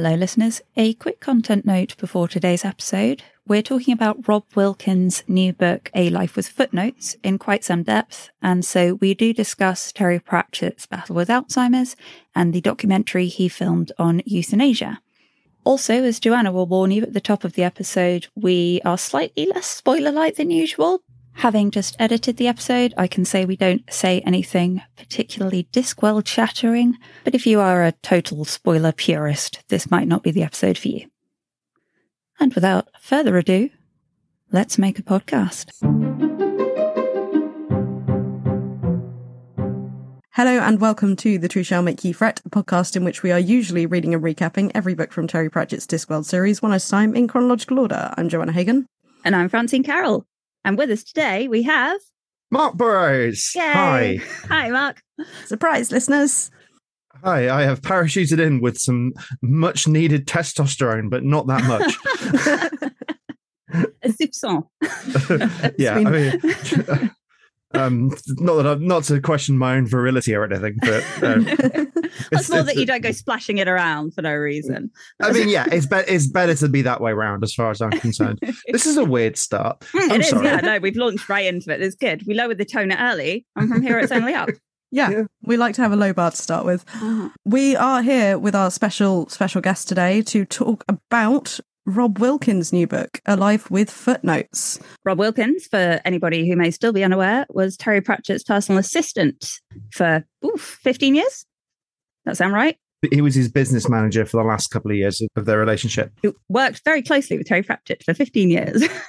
Hello, listeners. A quick content note before today's episode. We're talking about Rob Wilkins' new book, A Life with Footnotes, in quite some depth. And so we do discuss Terry Pratchett's battle with Alzheimer's and the documentary he filmed on euthanasia. Also, as Joanna will warn you at the top of the episode, we are slightly less spoiler light than usual. Having just edited the episode, I can say we don't say anything particularly Discworld shattering, but if you are a total spoiler purist, this might not be the episode for you. And without further ado, let's make a podcast. Hello and welcome to The Truth Shall Make Ye Fret, a podcast in which we are usually reading and recapping every book from Terry Pratchett's Discworld series one at a time in chronological order. I'm Joanna Hagan. And I'm Francine Carrel. And with us today, we have Marc Burrows. Yay. Hi. Hi, Marc. Surprise, listeners. Hi, I have parachuted in with some much needed testosterone, but not that much. A soupçon. yeah, I mean, um, not that I'm not to question my own virility or anything, but um, It's more that you don't go splashing it around for no reason. I mean, yeah, it's better. It's better to be that way round, as far as I'm concerned. this is a weird start. Mm, I'm it is, sorry. yeah. No, we've launched right into it. It's good. We lowered the tone early, and from here it's only up. Yeah, Yeah. we like to have a low bar to start with. We are here with our special special guest today to talk about Rob Wilkins' new book, A Life with Footnotes. Rob Wilkins, for anybody who may still be unaware, was Terry Pratchett's personal assistant for oof, 15 years. That sound right? He was his business manager for the last couple of years of- of their relationship. Who worked very closely with Terry Pratchett for 15 years.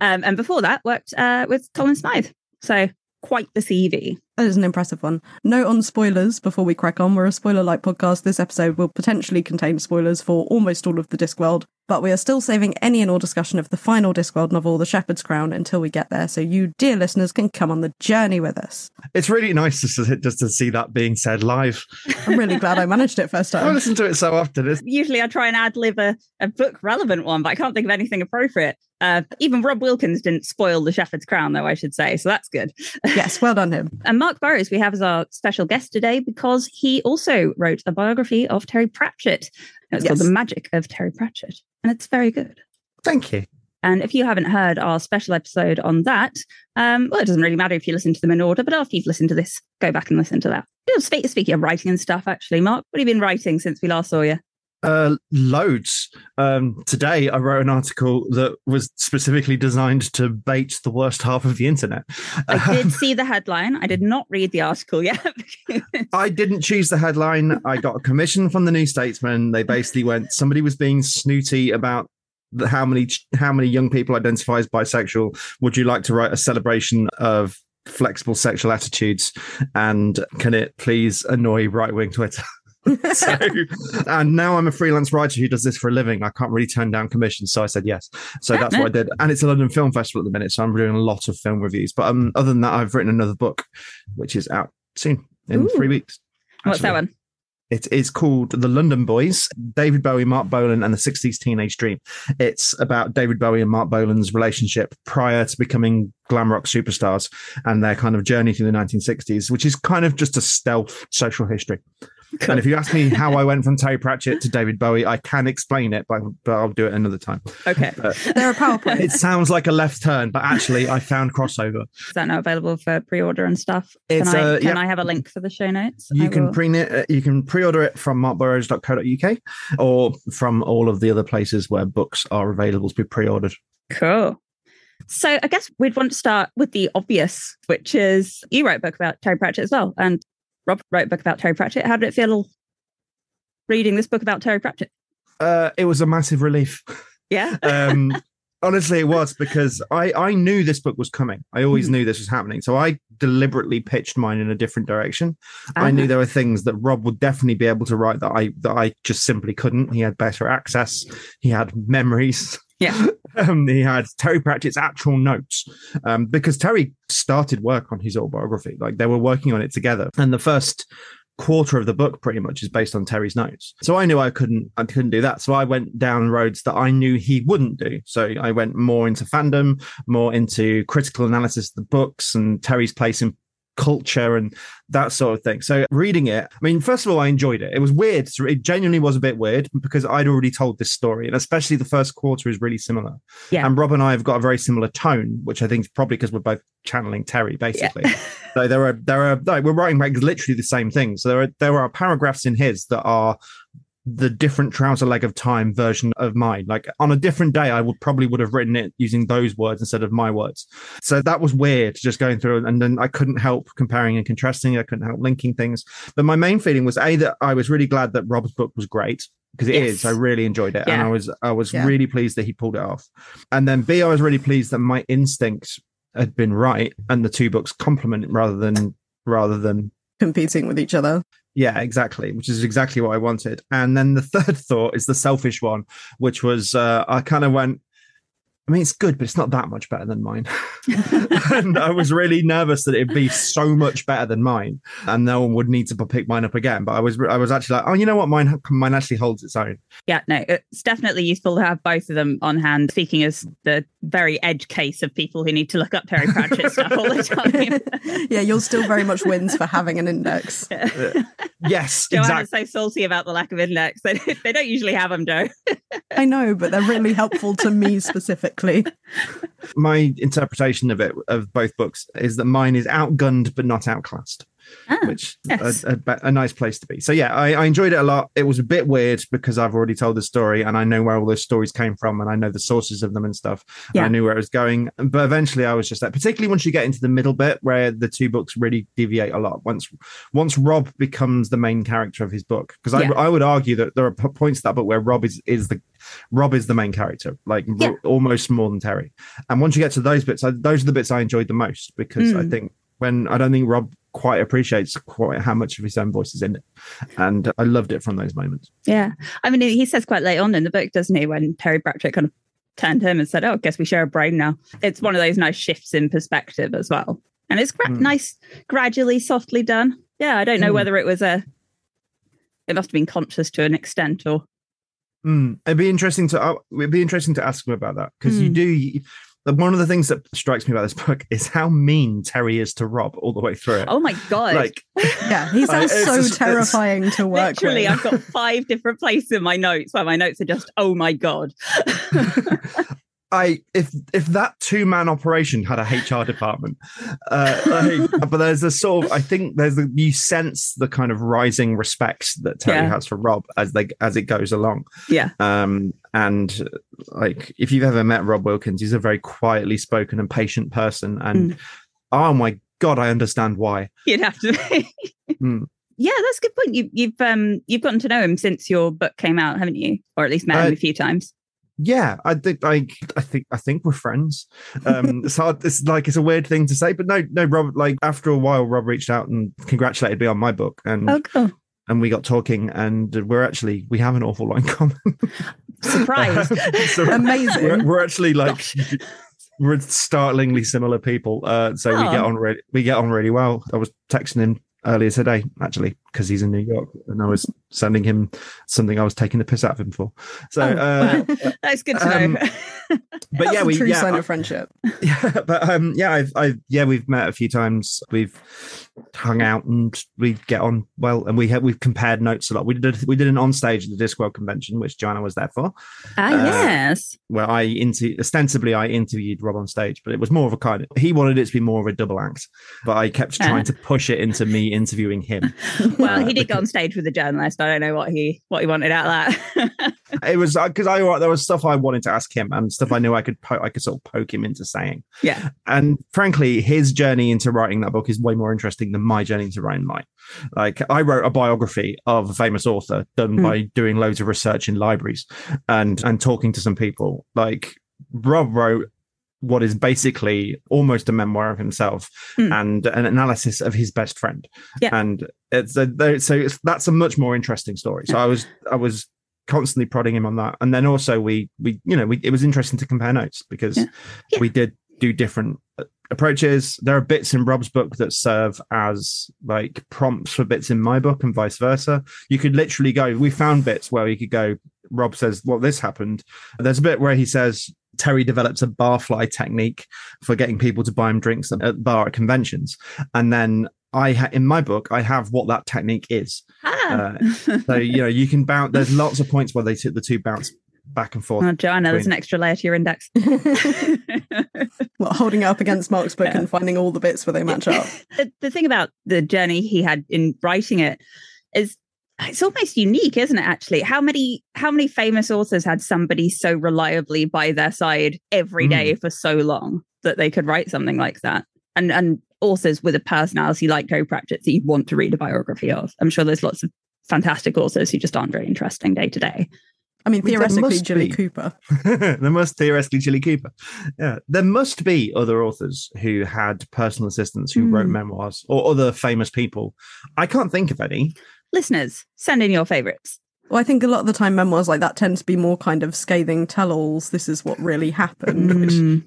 um, and before that, worked uh, with Colin Smythe. So quite the CV. That is an impressive one. Note on spoilers before we crack on. We're a spoiler like podcast. This episode will potentially contain spoilers for almost all of the Discworld, but we are still saving any and all discussion of the final Discworld novel, The Shepherd's Crown, until we get there. So you, dear listeners, can come on the journey with us. It's really nice just to, just to see that being said live. I'm really glad I managed it first time. I time. listen to it so often. It's, Usually I try and ad lib a, a book relevant one, but I can't think of anything appropriate. Uh, even Rob Wilkins didn't spoil The Shepherd's Crown, though, I should say. So that's good. Yes, well done him. And Marc Burrows, we have as our special guest today because he also wrote a biography of Terry Pratchett. It's called The Magic of Terry Pratchett, and it's very good. thank you. And if you haven't heard our special episode on that, um, well, it doesn't really matter if you listen to them in order, but after you've listened to this, go back and listen to that. You know, speak, speaking of writing and stuff, actually, Marc, what have you been writing since we last saw you? Uh, loads. Um, today, I wrote an article that was specifically designed to bait the worst half of the internet. I did see the headline. I did not read the article yet. I didn't choose the headline. I got a commission from the New Statesman. They basically went, somebody was being snooty about the, how many how many young people identify as bisexual. Would you like to write a celebration of flexible sexual attitudes? And can it please annoy right wing Twitter? so, and now I'm a freelance writer who does this for a living. I can't really turn down commissions, so I said yes. So that's what I did. And it's a London Film Festival at the minute, so I'm doing a lot of film reviews. But um, other than that, I've written another book, which is out soon in Ooh. three weeks. What's that one? It is called The London Boys, David Bowie, Marc Bolan, and the 60s Teenage Dream. It's about David Bowie and Marc Bolan's relationship prior to becoming glam rock superstars and their kind of journey through the 1960s, which is kind of just a stealth social history. And if you ask me how I went from Terry Pratchett to David Bowie, I can explain it, but, but I'll do it another time. Okay. But There are PowerPoints. it sounds like a left turn, but actually, I found crossover. Is that now available for pre-order and stuff? It's, can I, uh, can. I have a link for the show notes? You I can will. pre uh, you can pre-order it from markburrows.co.uk or from all of the other places where books are available to be pre-ordered. Cool. So I guess we'd want to start with the obvious, which is you wrote a book about Terry Pratchett as well, and Rob wrote a book about Terry Pratchett. How did it feel reading this book about Terry Pratchett? Uh, it was a massive relief. Yeah. Um, honestly, it was because I I knew this book was coming. I always Hmm. knew this was happening, so I deliberately pitched mine in a different direction. I Uh-huh. knew there were things that Rob would definitely be able to write that I that I just simply couldn't. He had better access. He had memories. Yeah. um, he had Terry Pratchett's actual notes um, because Terry started work on his autobiography. Like they were working on it together, and the first quarter of the book pretty much is based on Terry's notes. So I knew I couldn't I couldn't do that. So I went down roads that I knew he wouldn't do. So I went more into fandom, more into critical analysis of the books and Terry's place in culture and that sort of thing. So reading it, I mean, first of all, I enjoyed it. It was weird. It genuinely was a bit weird because I'd already told this story, and especially the first quarter is really similar. Yeah. And Rob and I have got a very similar tone, which I think is probably because we're both channeling Terry, basically. Yeah. so there are there are like, we're writing like literally the same thing. So there are there are paragraphs in his that are the different trouser leg of time version of mine. Like on a different day, I would probably would have written it using those words instead of my words. So that was weird just going through and then I couldn't help comparing and contrasting. I couldn't help linking things. But my main feeling was A that I was really glad that Rob's book was great because it is. Yes. I really enjoyed it. And I was I was Yeah. really pleased that he pulled it off. And then B, I was really pleased that my instinct had been right and the two books complement rather than rather than Competing with each other. Yeah, exactly, which is exactly what I wanted. And then the third thought is the selfish one, which was uh, I kind of went, I mean, it's good, but it's not that much better than mine. and I was really nervous that it'd be so much better than mine, and no one would need to pick mine up again. But I was, I was actually like, oh, you know what, mine, mine actually holds its own. Yeah, no, it's definitely useful to have both of them on hand, speaking as the very edge case of people who need to look up Terry Pratchett stuff all the time. yeah, you're still very much wins for having an index. Uh, yes, Joanna's exactly. so salty about the lack of index. They, they don't usually have them, Joe. I know, but they're really helpful to me specifically. My interpretation of it of both books is that mine is outgunned but not outclassed. Ah, which yes. a, a, a nice place to be. So yeah, I, I enjoyed it a lot. It was a bit weird because I've already told the story and I know where all those stories came from and I know the sources of them and stuff. and I knew where it was going. But eventually I was just like, particularly once you get into the middle bit where the two books really deviate a lot. Once once Rob becomes the main character of his book, because Yeah. I, I would argue that there are points in that book where Rob is is the Rob is the main character, like Yeah. r- almost more than Terry. And once you get to those bits, I, those are the bits I enjoyed the most because I Mm. think when I don't think Rob quite appreciates quite how much of his own voice is in it, and I loved it from those moments. Yeah. I mean, he says quite late on in the book, doesn't he, when Terry Pratchett kind of turned to him and said, Oh, I guess we share a brain now. It's one of those nice shifts in perspective as well. And it's gra- Mm. nice, gradually, softly done. Yeah. I don't know Mm. whether it was a, it must have been conscious to an extent or, Mm. It'd be interesting to uh, it'd be interesting to ask him about that because you Mm. do. You, one of the things that strikes me about this book is how mean Terry is to Rob all the way through it. oh my God. like Yeah, he sounds It's so just- it's- terrifying to work Literally, with. I've got five different places in my notes where my notes are just, oh my God. I if if that two man operation had a HR department, uh, like, but there's a sort of I think there's a, you sense the kind of rising respect that Terry Yeah. has for Rob as they as it goes along. Yeah. Um, and like if you've ever met Rob Wilkins, he's a very quietly spoken and patient person, Mm. and oh my god, I understand why. You'd have to be. Mm. Yeah, that's a good point. You, you've um you've gotten to know him since your book came out, haven't you? Or at least met him Uh, a few times. Yeah, I think like I think I think we're friends. Um, it's hard. It's like it's a weird thing to say, but no, no. Rob, like after a while, Rob reached out and congratulated me on my book, and Oh, cool. and we got talking, and we're actually we have an awful lot in common. Surprised. So Amazing. We're, we're actually like Gosh. we're startlingly similar people. Uh, so we Oh. get on really we get on really well. I was texting him earlier today actually because he's in New York, and I was sending him something I was taking the piss out of him for. So, Oh, uh. That's good to um, know. but yeah, a we true yeah, sign I- of friendship. yeah, but um, yeah, I've, I've, yeah, we've met a few times. We've hung out and we get on well, and we have we've compared notes a lot. We did we did an on stage at the Discworld convention, which Joanna was there for, ah, uh, yes. where I inter- ostensibly I interviewed Rob on stage, but it was more of a kind of he wanted it to be more of a double act, but I kept Uh. trying to push it into me interviewing him. Well, uh, he did go on stage with a journalist. I don't know what he what he wanted out of that. It was because I there was stuff I wanted to ask him and stuff I knew I could po- I could sort of poke him into saying. yeah. And frankly, his journey into writing that book is way more interesting than my journey into writing mine. Like I wrote a biography of a famous author done Hmm. by doing loads of research in libraries and and talking to some people. Like Rob wrote what is basically almost a memoir of himself Hmm. and an analysis of his best friend. Yeah. And it's a, so it's, that's a much more interesting story. So I was I was constantly prodding him on that and then also we we you know we it was interesting to compare notes because Yeah. Yeah. we did do different uh, approaches there are bits in rob's book that serve as like prompts for bits in my book and vice versa you could literally go we found bits where we could go Rob says, "Well, this happened." There's a bit where he says Terry develops a barfly technique for getting people to buy him drinks at bar at conventions, and then I ha- in my book I have what that technique is. Ah. Uh, so you know you can bounce. There's lots of points where they t- the two bounce back and forth. oh, Joanna, there's an extra layer to your index. What, holding up against Marc's book Yeah. and finding all the bits where they match up. the, the thing about the journey he had in writing it is it's almost unique isn't it actually how many how many famous authors had somebody so reliably by their side every day for so long that they could write something like that and and authors with a personality like Joe Pratchett that you'd want to read a biography of i'm sure there's lots of fantastic authors who just aren't very interesting day to day I mean, theoretically, must Jilly be. Cooper. there must theoretically Jilly Cooper. Yeah, there must be other authors who had personal assistants who wrote Hmm. memoirs or other famous people. I can't think of any. Listeners send in your favorites Well, I think a lot of the time memoirs like that tend to be more kind of scathing tell-alls. This is what really happened. which- Mm.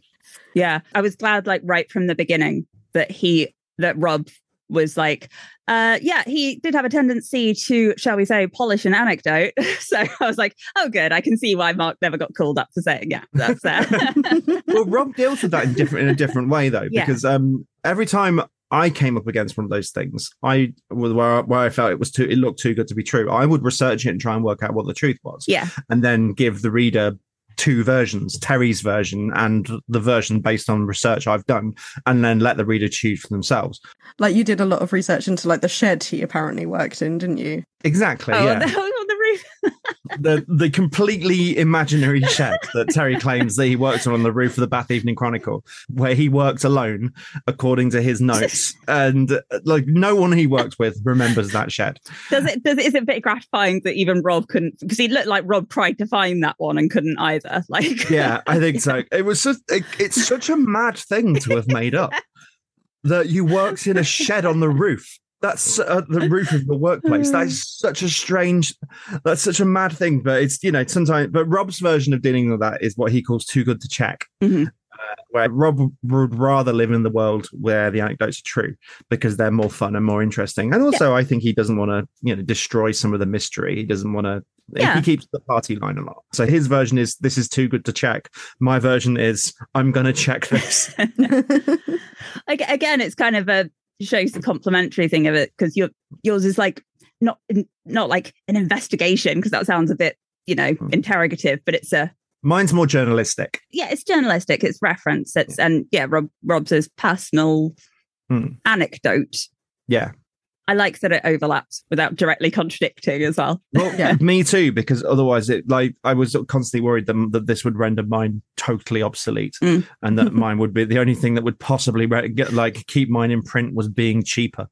Yeah, I was glad, like right from the beginning, that he that Rob was like, uh, yeah, he did have a tendency to, shall we say, polish an anecdote. so I was like, oh, good, I can see why Marc never got called up to say it. Yeah, that's uh, well, Rob deals with that in different in a different way though, Yeah. because um, every time I came up against one of those things, I where where I felt it was too it looked too good to be true, I would research it and try and work out what the truth was, yeah, and then give the reader two versions terry's version and the version based on research i've done and then let the reader choose for themselves. Like you did a lot of research into like the shed he apparently worked in, didn't you? exactly oh, yeah the, the roof. the the completely imaginary shed that Terry claims that he worked on on the roof of the Bath Evening Chronicle, where he worked alone, according to his notes, and uh, like no one he worked with remembers that shed. Does it? Does it? Is it a bit gratifying that even Rob couldn't? Because he looked like Rob tried to find that one and couldn't either. Like, Yeah, I think so. It was just it, it's such a mad thing to have made up that you worked in a shed on the roof. That's uh, the roof of the workplace. That is such a strange, that's such a mad thing. But it's you know sometimes. But Rob's version of dealing with that is what he calls too good to check. Mhm. Uh, where Rob would rather live in the world where the anecdotes are true because they're more fun and more interesting. And also, I think he doesn't want to you know destroy some of the mystery. He doesn't want to. Yeah. He keeps the party line a lot. So his version is this is too good to check. My version is I'm going to check this. again, it's kind of a shows the complementary thing of it because your yours is like not not like an investigation because that sounds a bit you know Hmm. interrogative, but it's a Mine's more journalistic. yeah, it's journalistic, it's reference, it's and yeah, Rob Rob's is personal Hmm. anecdote. Yeah. I like that it overlaps without directly contradicting as well. Well, Yeah. me too, because otherwise, it like I was constantly worried that, that this would render mine totally obsolete, Mm. and that mine would be the only thing that would possibly re- get like keep mine in print was being cheaper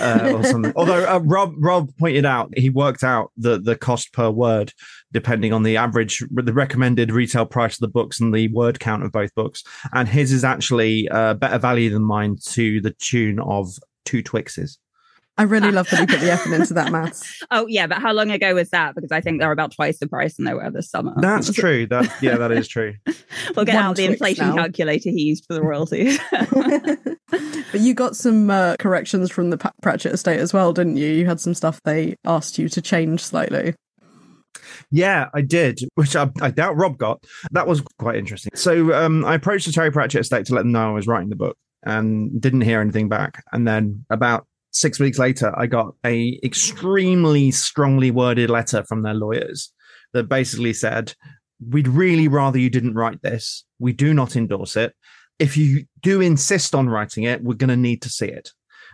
uh, or something. Although uh, Rob Rob pointed out he worked out the the cost per word depending on the average the recommended retail price of the books and the word count of both books, and his is actually uh, better value than mine to the tune of two Twixes. I really love that he put the effort into that maths. Oh yeah, but how long ago was that? Because I think they're about twice the price than they were this summer. That's true. That yeah, that is true. We'll get One out the inflation now. calculator he used for the royalties. but you got some uh, corrections from the Pa- Pratchett estate as well, didn't you? You had some stuff they asked you to change slightly. Yeah, I did, which I, I doubt Rob got. That was quite interesting. So um, I approached the Terry Pratchett estate to let them know I was writing the book and didn't hear anything back. And then about six weeks later, I got a extremely strongly worded letter from their lawyers that basically said, "We'd really rather you didn't write this. We do not endorse it. If you do insist on writing it, we're going to need to see it."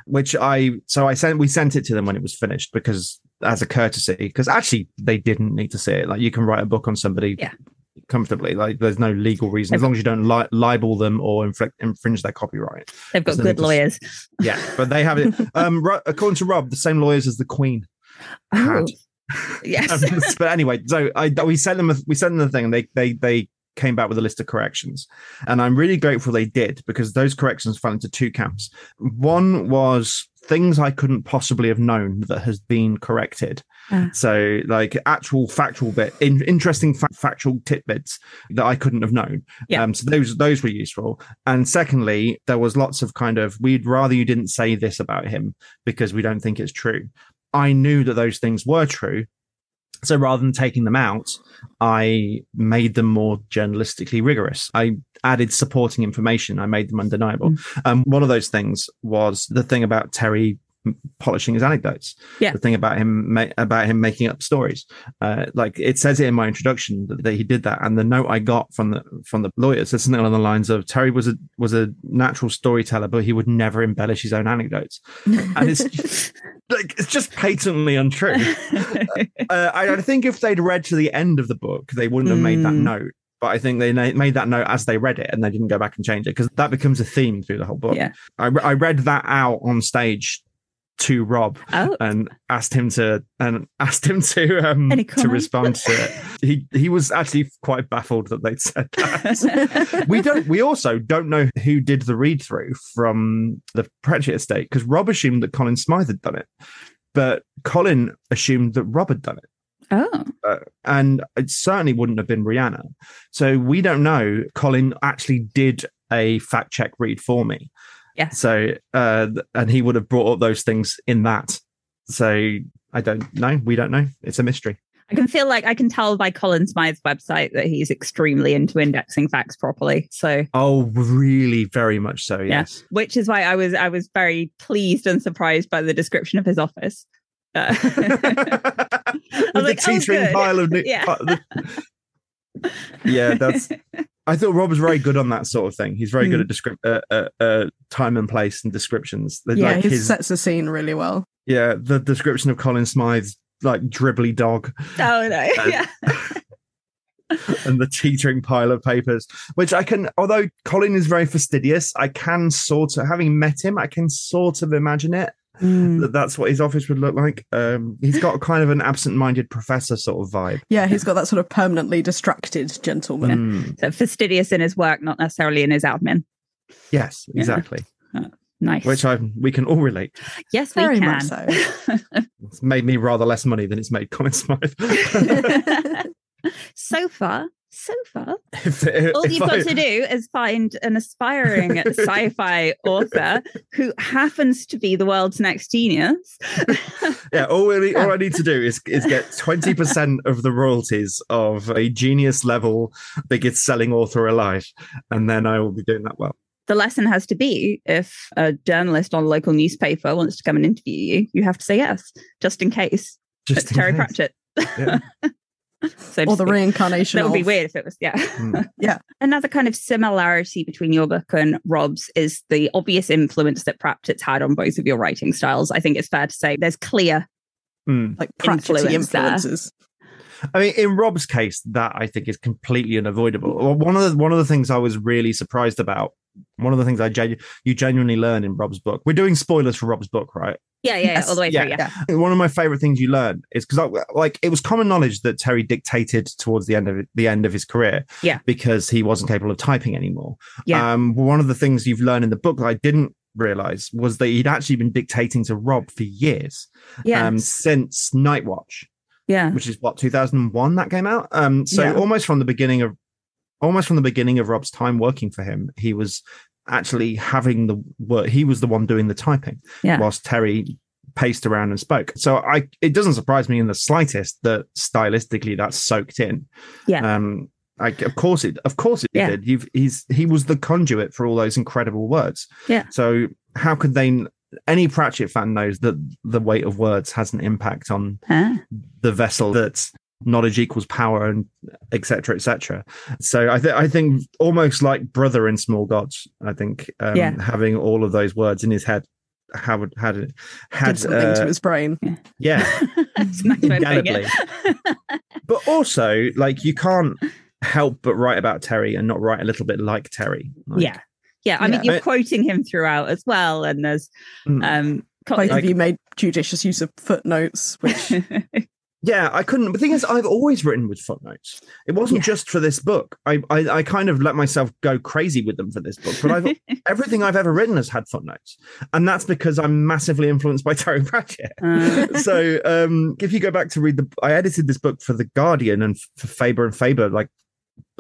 Which I so I sent we sent it to them when it was finished because as a courtesy because actually they didn't need to see it. Like you can write a book on somebody Yeah. Comfortably. Like there's no legal reason as long as you don't li- libel them or inflict, infringe their copyright. They've got good lawyers. Yeah, but they have it. Um, according to Rob, the same lawyers as the Queen had. Oh, yes. but anyway, so I we sent them a, we sent them the thing, and they they they came back with a list of corrections, and I'm really grateful they did because those corrections fell into two camps. One was things I couldn't possibly have known that has been corrected. Ah. So, like actual factual bit, in, interesting fa- factual tidbits that I couldn't have known. Yeah. Um, so those those were useful. And secondly, there was lots of kind of we'd rather you didn't say this about him because we don't think it's true. I knew that those things were true. So rather than taking them out, I made them more journalistically rigorous. I added supporting information. I made them undeniable. Mm. Um, one of those things was the thing about Terry polishing his anecdotes. Yeah. The thing about him about him making up stories. Uh, like it says it in my introduction that, that, he did that, and the note I got from the from the lawyer says something along the lines of Terry was a was a natural storyteller, but he would never embellish his own anecdotes, and it's like it's just patently untrue. uh, I, I, think if they'd read to the end of the book, they wouldn't have made that mm. note but I think they made that note as they read it and they didn't go back and change it because that becomes a theme through the whole book. Yeah. I, I read that out on stage to Rob oh. and asked him to and asked him to um to respond to it. He he was actually quite baffled that they'd said that. we don't we also don't know who did the read through from the Pratchett estate because Rob assumed that Colin Smythe had done it. But Colin assumed that Rob had done it. Oh. Uh, and it certainly wouldn't have been Rhianna. So we don't know. Colin actually did a fact check read for me. Yeah. So, uh, and he would have brought up those things in that. So I don't know. We don't know. It's a mystery. I can feel like I can tell by Colin Smythe's website that he's extremely into indexing facts properly. So Oh, really very much so, yes. Yeah. Which is why I was I was very pleased and surprised by the description of his office. Uh, With the like, oh, teetering oh, pile of yeah. yeah, that's I thought Rob was very good on that sort of thing. He's very mm. good at descript uh, uh, uh, time and place and descriptions. Yeah, like he his, sets the scene really well. Yeah, the description of Colin Smythe's like dribbly dog. Oh no! yeah. and the teetering pile of papers, which I can, although Colin is very fastidious, I can sort of, having met him, I can sort of imagine it. Mm. That's what his office would look like. Um, he's got kind of an absent-minded professor sort of vibe. Yeah, he's got that sort of permanently distracted gentleman. Mm. So fastidious in his work, not necessarily in his admin. Yes, exactly. Yeah. Uh, nice. Which I we can all relate. Yes, Very we can. So. it's made me rather less money than it's made Colin Smythe. so far, so far, if, if, uh, all you've got I... to do is find an aspiring sci-fi author who happens to be the world's next genius. yeah, all, really, all I need to do is is get twenty percent of the royalties of a genius level biggest selling author alive, and then I will be doing that well. The lesson has to be if a journalist on a local newspaper wants to come and interview you, you have to say yes, just in case. Just in Terry case. Pratchett. Yeah. So or the reincarnation. That would be weird if it was, yeah. Mm. yeah. Another kind of similarity between your book and Rob's is the obvious influence that Pratchett's had on both of your writing styles. I think it's fair to say there's clear mm. like Pratchett influences. I mean, in Rob's case, that I think is completely unavoidable. One of the one of the things I was really surprised about one of the things I genu- you genuinely learn in Rob's book. We're doing spoilers for Rob's book, right? Yeah, yeah, yes. all the way through. Yeah. yeah. One of my favorite things you learn is because like it was common knowledge that Terry dictated towards the end of the end of his career. Yeah, because he wasn't capable of typing anymore. Yeah. Um, one of the things you've learned in the book that I didn't realize was that he'd actually been dictating to Rob for years. Yeah. Um, since Night Watch. Yeah. Which is what 2001 that came out. Um, so yeah. almost from the beginning of almost from the beginning of Rob's time working for him, he was actually having the work. He was the one doing the typing, yeah. whilst Terry paced around and spoke. So I, it doesn't surprise me in the slightest that stylistically that's soaked in. Yeah. Um, like of course it, of course it yeah. did. You've, he's, he was the conduit for all those incredible words. Yeah. So how could they? Any Pratchett fan knows that the weight of words has an impact on huh? the vessel that's knowledge equals power and etc etc so i think i think almost like Brutha in small gods i think um, yeah. having all of those words in his head had had had something uh, to his brain. Yeah, yeah but also like you can't help but write about terry and not write a little bit like terry like, yeah. Yeah i yeah. mean you're quoting him throughout as well and there's mm. um both like, of you made judicious use of footnotes which Yeah, I couldn't. The thing is, I've always written with footnotes. It wasn't yeah. just for this book. I, I, I kind of let myself go crazy with them for this book. But I've everything I've ever written has had footnotes, and that's because I'm massively influenced by Terry Pratchett. Uh. so, um, if you go back to read the, I edited this book for the Guardian and for Faber and Faber, like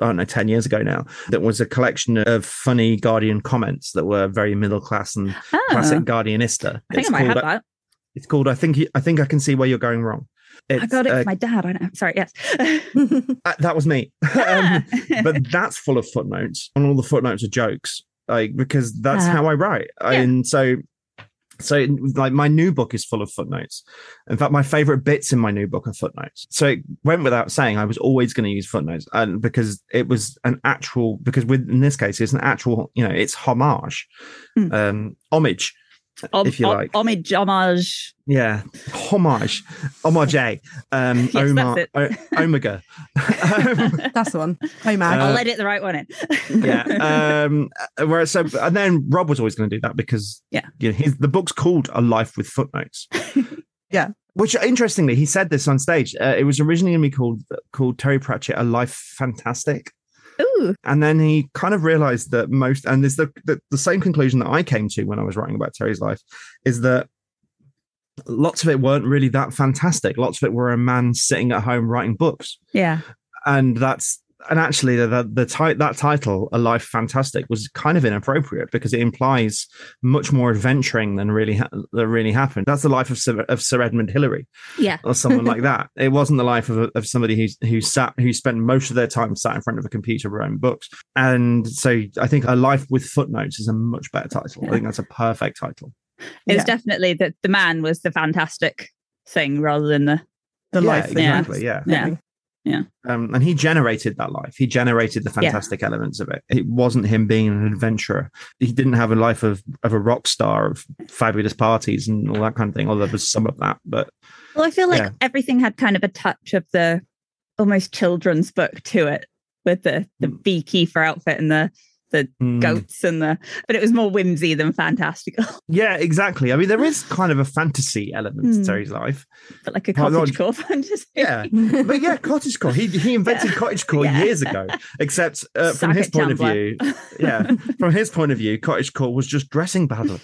I don't know, 10 years ago now, that was a collection of funny Guardian comments that were very middle class and oh. classic Guardianista. I think it's I might called, have that. It's called I think I think I can see where you're going wrong. I got it uh, from my dad. I know. Sorry. Yes. uh, that was me. um, but that's full of footnotes, and all the footnotes are jokes, like because that's Uh, how I write. And so, so like my new book is full of footnotes. In fact, my favorite bits in my new book are footnotes. So it went without saying I was always going to use footnotes, and because it was an actual, because with in this case it's an actual, you know, it's homage, Hmm. um, homage. Om- if you om- like. homage, homage. Yeah, homage, homage, um, Yes, Omar, that's o- omega. Um, That's the one. Hey, Mag. I'll Uh, edit the right one in. yeah. Um, whereas so, and then Rob was always going to do that because Yeah. you know, his, the book's called A Life with Footnotes. Yeah. Which interestingly, he said this on stage. Uh, it was originally going to be called called Terry Pratchett A Life Fantastic, Ooh. and then he kind of realized that most, and there's the, the the same conclusion that I came to when I was writing about Terry's life, is that lots of it weren't really that fantastic. Lots of it were a man sitting at home writing books Yeah. and that's and actually the the, the ti- that title a life fantastic was kind of inappropriate because it implies much more adventuring than really ha- that really happened that's the life of sir, of sir edmund hillary Yeah. or someone like that it wasn't the life of, of somebody who's who sat who spent most of their time sat in front of a computer writing books and so i think a life with footnotes is a much better title i think that's a perfect title It's Yeah. definitely that the man was the fantastic thing rather than the. the yeah, life. that he exactly was yeah living. um, and he generated that life. He generated the Yeah. fantastic elements of it. It wasn't him being an adventurer. He didn't have a life of of a rock star of fabulous parties and all that kind of thing. Although there was some of that, but Well, I feel like Yeah. everything had kind of a touch of the almost children's book to it, with the the Mm. beekeeper outfit and the the mm, goats and the. But it was more whimsy than fantastical. yeah, exactly. I mean, there is kind of a fantasy element Hmm. to Terry's life. but like a Well, cottage not- core fantasy. Yeah, but yeah, cottagecore. He he invented Yeah. cottagecore Yeah. years ago. Except uh, from his it, point of view, yeah, from his point of view, cottage cottagecore was just dressing badly.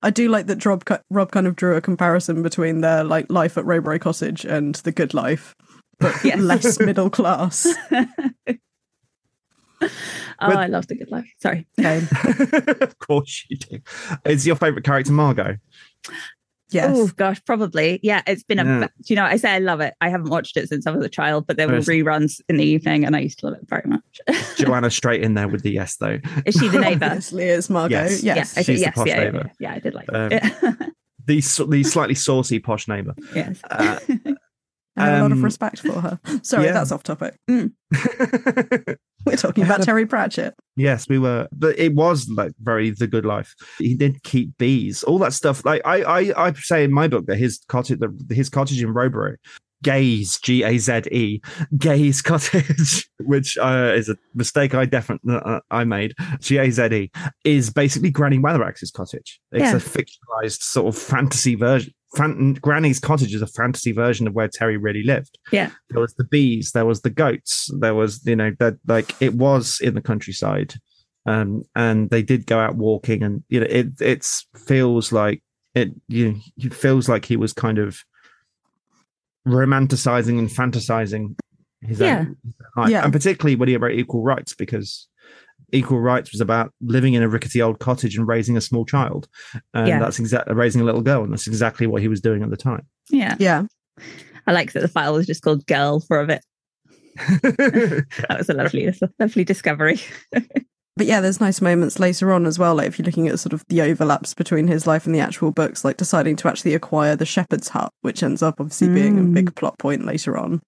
I do like that Rob, Rob kind of drew a comparison between their like life at Rowberrow Cottage and the good life, but Yes. less middle class. oh, But- I love the good life. Sorry. Okay. of course you do. Is your favorite character Margot? Yes. Oh gosh, probably. Yeah, it's been a. Yeah. Do you know? I say I love it. I haven't watched it since I was a child, but there were reruns in the evening, and I used to love it very much. Joanna straight in there with the yes though. Is she the neighbour? Obviously, it's Margot. Yes. Yes. Yeah, I She's think the yes, posh yeah, yeah, neighbour. yeah, I did like Um, that. The the slightly saucy posh neighbor. yes. uh, I have a lot of Um, respect for her. Sorry, yeah. that's off topic. We're talking about a- Terry Pratchett. yes, we were, but it was like very the good life. He did keep bees, all that stuff. Like I, I, I say in my book that his cottage, the, his cottage in Rowberrow, Gaze, G A Z E, Gaze Cottage, which uh, is a mistake I definitely uh, I made. G A Z E is basically Granny Weatherwax's cottage. It's Yeah. a fictionalized sort of fantasy version. Fan- Granny's cottage is a fantasy version of where Terry really lived. Yeah. there was the bees, there was the goats, there was you know that like it was in the countryside, um, and they did go out walking, and you know it it feels like it you it feels like he was kind of romanticizing and fantasizing his Yeah. own life. Yeah. and particularly when he wrote equal rites because equal rites was about living in a rickety old cottage and raising a small child and Yeah. that's exactly raising a little girl and that's exactly what he was doing at the time Yeah. Yeah. I like that the file was just called Girl for a bit. That was a lovely, lovely discovery. But yeah, there's nice moments later on as well. Like if you're looking at sort of the overlaps between his life and the actual books, like deciding to actually acquire the shepherd's hut, which ends up obviously being a Mm. big plot point later on.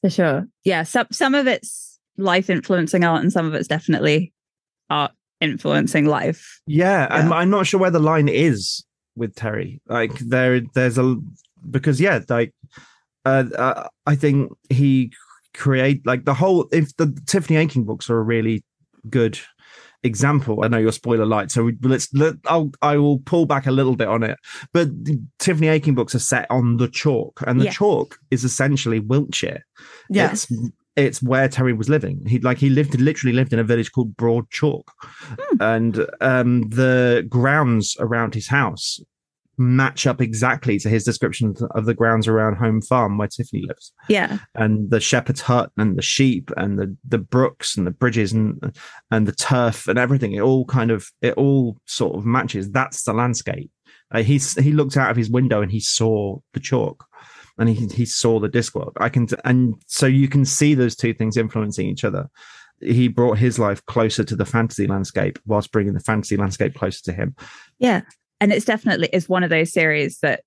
For sure. Yeah. Some some of it's life influencing art and some of it's definitely art influencing life. Yeah, I'm, I'm not sure where the line is with Terry. Like there, there's a because yeah, like uh, uh, I think he create like the whole. If the Tiffany Aching books are a really good example, I know you're spoiler light, so we, let's let I'll I will pull back a little bit on it. But the Tiffany Aching books are set on the chalk, and the Yeah. chalk is essentially Wiltshire. Yeah. It's where Terry was living. He like he lived literally lived in a village called Broad Chalk, and um, the grounds around his house match up exactly to his description of the grounds around Home Farm where Tiffany lives, Yeah. and the shepherd's hut and the sheep and the the brooks and the bridges and and the turf and everything. It all kind of it all sort of matches. That's the landscape. Uh, he's he looked out of his window and he saw the chalk, and he he saw the Discworld. I can and so you can see those two things influencing each other. He brought his life closer to the fantasy landscape, whilst bringing the fantasy landscape closer to him. Yeah, and it's definitely is one of those series that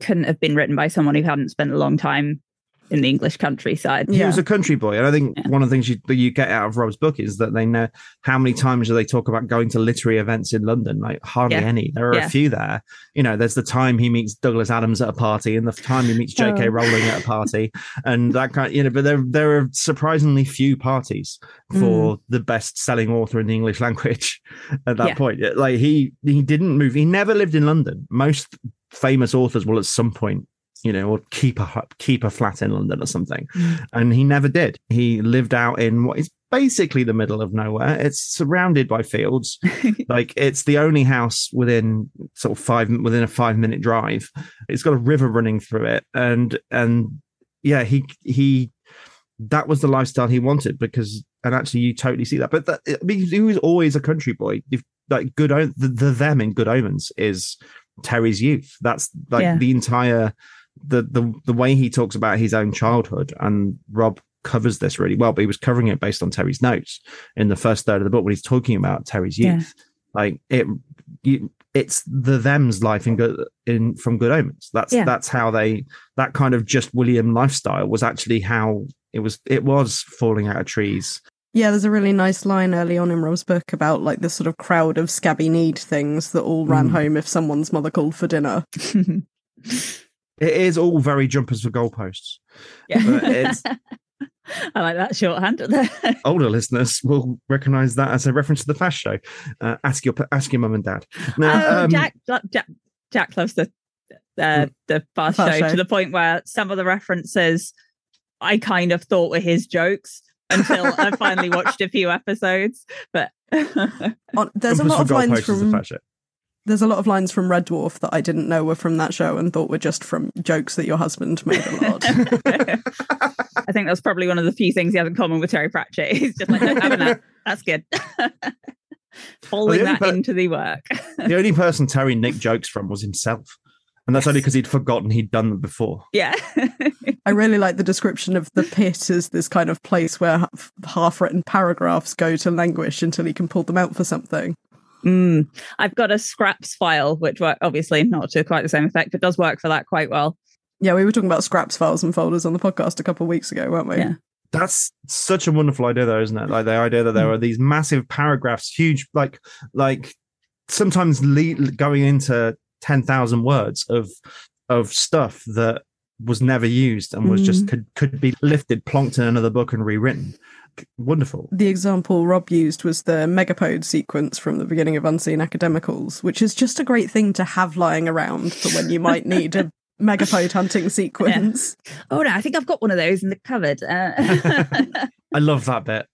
couldn't have been written by someone who hadn't spent a long time in the English countryside. He Yeah. was a country boy, and I think Yeah. one of the things you, that you get out of Rob's book is that they know how many times do they talk about going to literary events in London? Like hardly Yeah. any. There are Yeah. a few there. You know, there's the time he meets Douglas Adams at a party, and the time he meets J.K. Oh. Rowling at a party, and that kind. You know, but there there are surprisingly few parties for mm. the best-selling author in the English language at that Yeah. point. Like he he didn't move. He never lived in London. Most famous authors will at some point. You know, or keep a keep a flat in London or something mm. and he never did. He lived out in what is basically the middle of nowhere. It's surrounded by fields. like it's the only house within sort of five within a five minute drive. It's got a river running through it, and and yeah, he he that was the lifestyle he wanted because and actually you totally see that. But that, I mean, he was always a country boy. If, like good the, the them in Good Omens is Terry's youth. That's like Yeah. the entire the the the way he talks about his own childhood and Rob covers this really well, but he was covering it based on Terry's notes in the first third of the book when he's talking about Terry's Yeah. youth. Like it, you, it's the them's life in good in from Good Omens. That's Yeah. that's how they that kind of just William lifestyle was actually how it was. It was falling out of trees. Yeah, there's a really nice line early on in Rob's book about like this sort of crowd of scabby need things that all ran Mm. home if someone's mother called for dinner. It is all very jumpers for goalposts. yeah. I like that shorthand there. Older listeners will recognise that as a reference to the Fast Show. Uh, ask your ask your mum and dad. Now, oh, um, Jack, Jack, Jack loves the uh, the fast, Fast show, Show. to the point where some of the references I kind of thought were his jokes until I finally watched a few episodes. But On, there's a Jumpers lot of for lines Goalposts is the from Fast Show. There's a lot of lines from Red Dwarf that I didn't know were from that show and thought were just from jokes that your husband made a lot. I think that's probably one of the few things he has in common with Terry Pratchett. He's just like, no, having that. That's good. Folding only that per- into the work. the only person Terry Nick jokes from was himself. And that's only because he'd forgotten he'd done them before. yeah. I really like the description of the pit as this kind of place where half written paragraphs go to languish until he can pull them out for something. Mm. I've got a scraps file, which work obviously not to quite the same effect, but does work for that quite well. Yeah, we were talking about scraps, files, and folders on the podcast a couple of weeks ago, weren't we? Yeah. That's such a wonderful idea, though, isn't it? Like the idea that there are these massive paragraphs, huge, like, like sometimes le- going into ten thousand words of of stuff that was never used and was just Mm. could could be lifted, plonked in another book and rewritten. Wonderful. The example Rob used was the megapode sequence from the beginning of Unseen Academicals, which is just a great thing to have lying around for when you might need a megapode hunting sequence. Oh no, I think I've got one of those in the cupboard. Uh, I love that bit.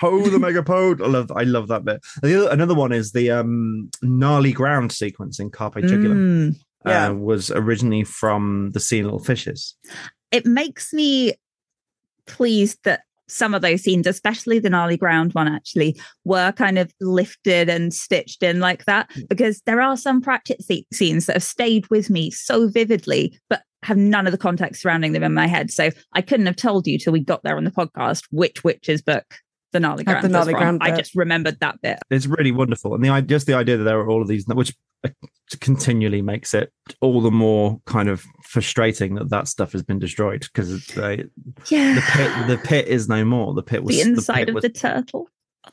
Ho the megapode. I love I love that bit. The other, another one is the um gnarly ground sequence in Carpe Jugulum. Mm. Yeah. uh, was originally from the Sea Little Fishes. It makes me pleased that some of those scenes, especially the gnarly ground one, actually were kind of lifted and stitched in like that. Because there are some practice se- scenes that have stayed with me so vividly, but have none of the context surrounding them in my head. So I couldn't have told you till we got there on the podcast which witch's book the gnarly ground the gnarly ground I just remembered that bit. It's really wonderful, and the idea, just the idea that there are all of these, which uh, continually makes it all the more kind of frustrating that that stuff has been destroyed because the Yeah. pit, the pit is no more. The pit was the inside pit of was- the turtle.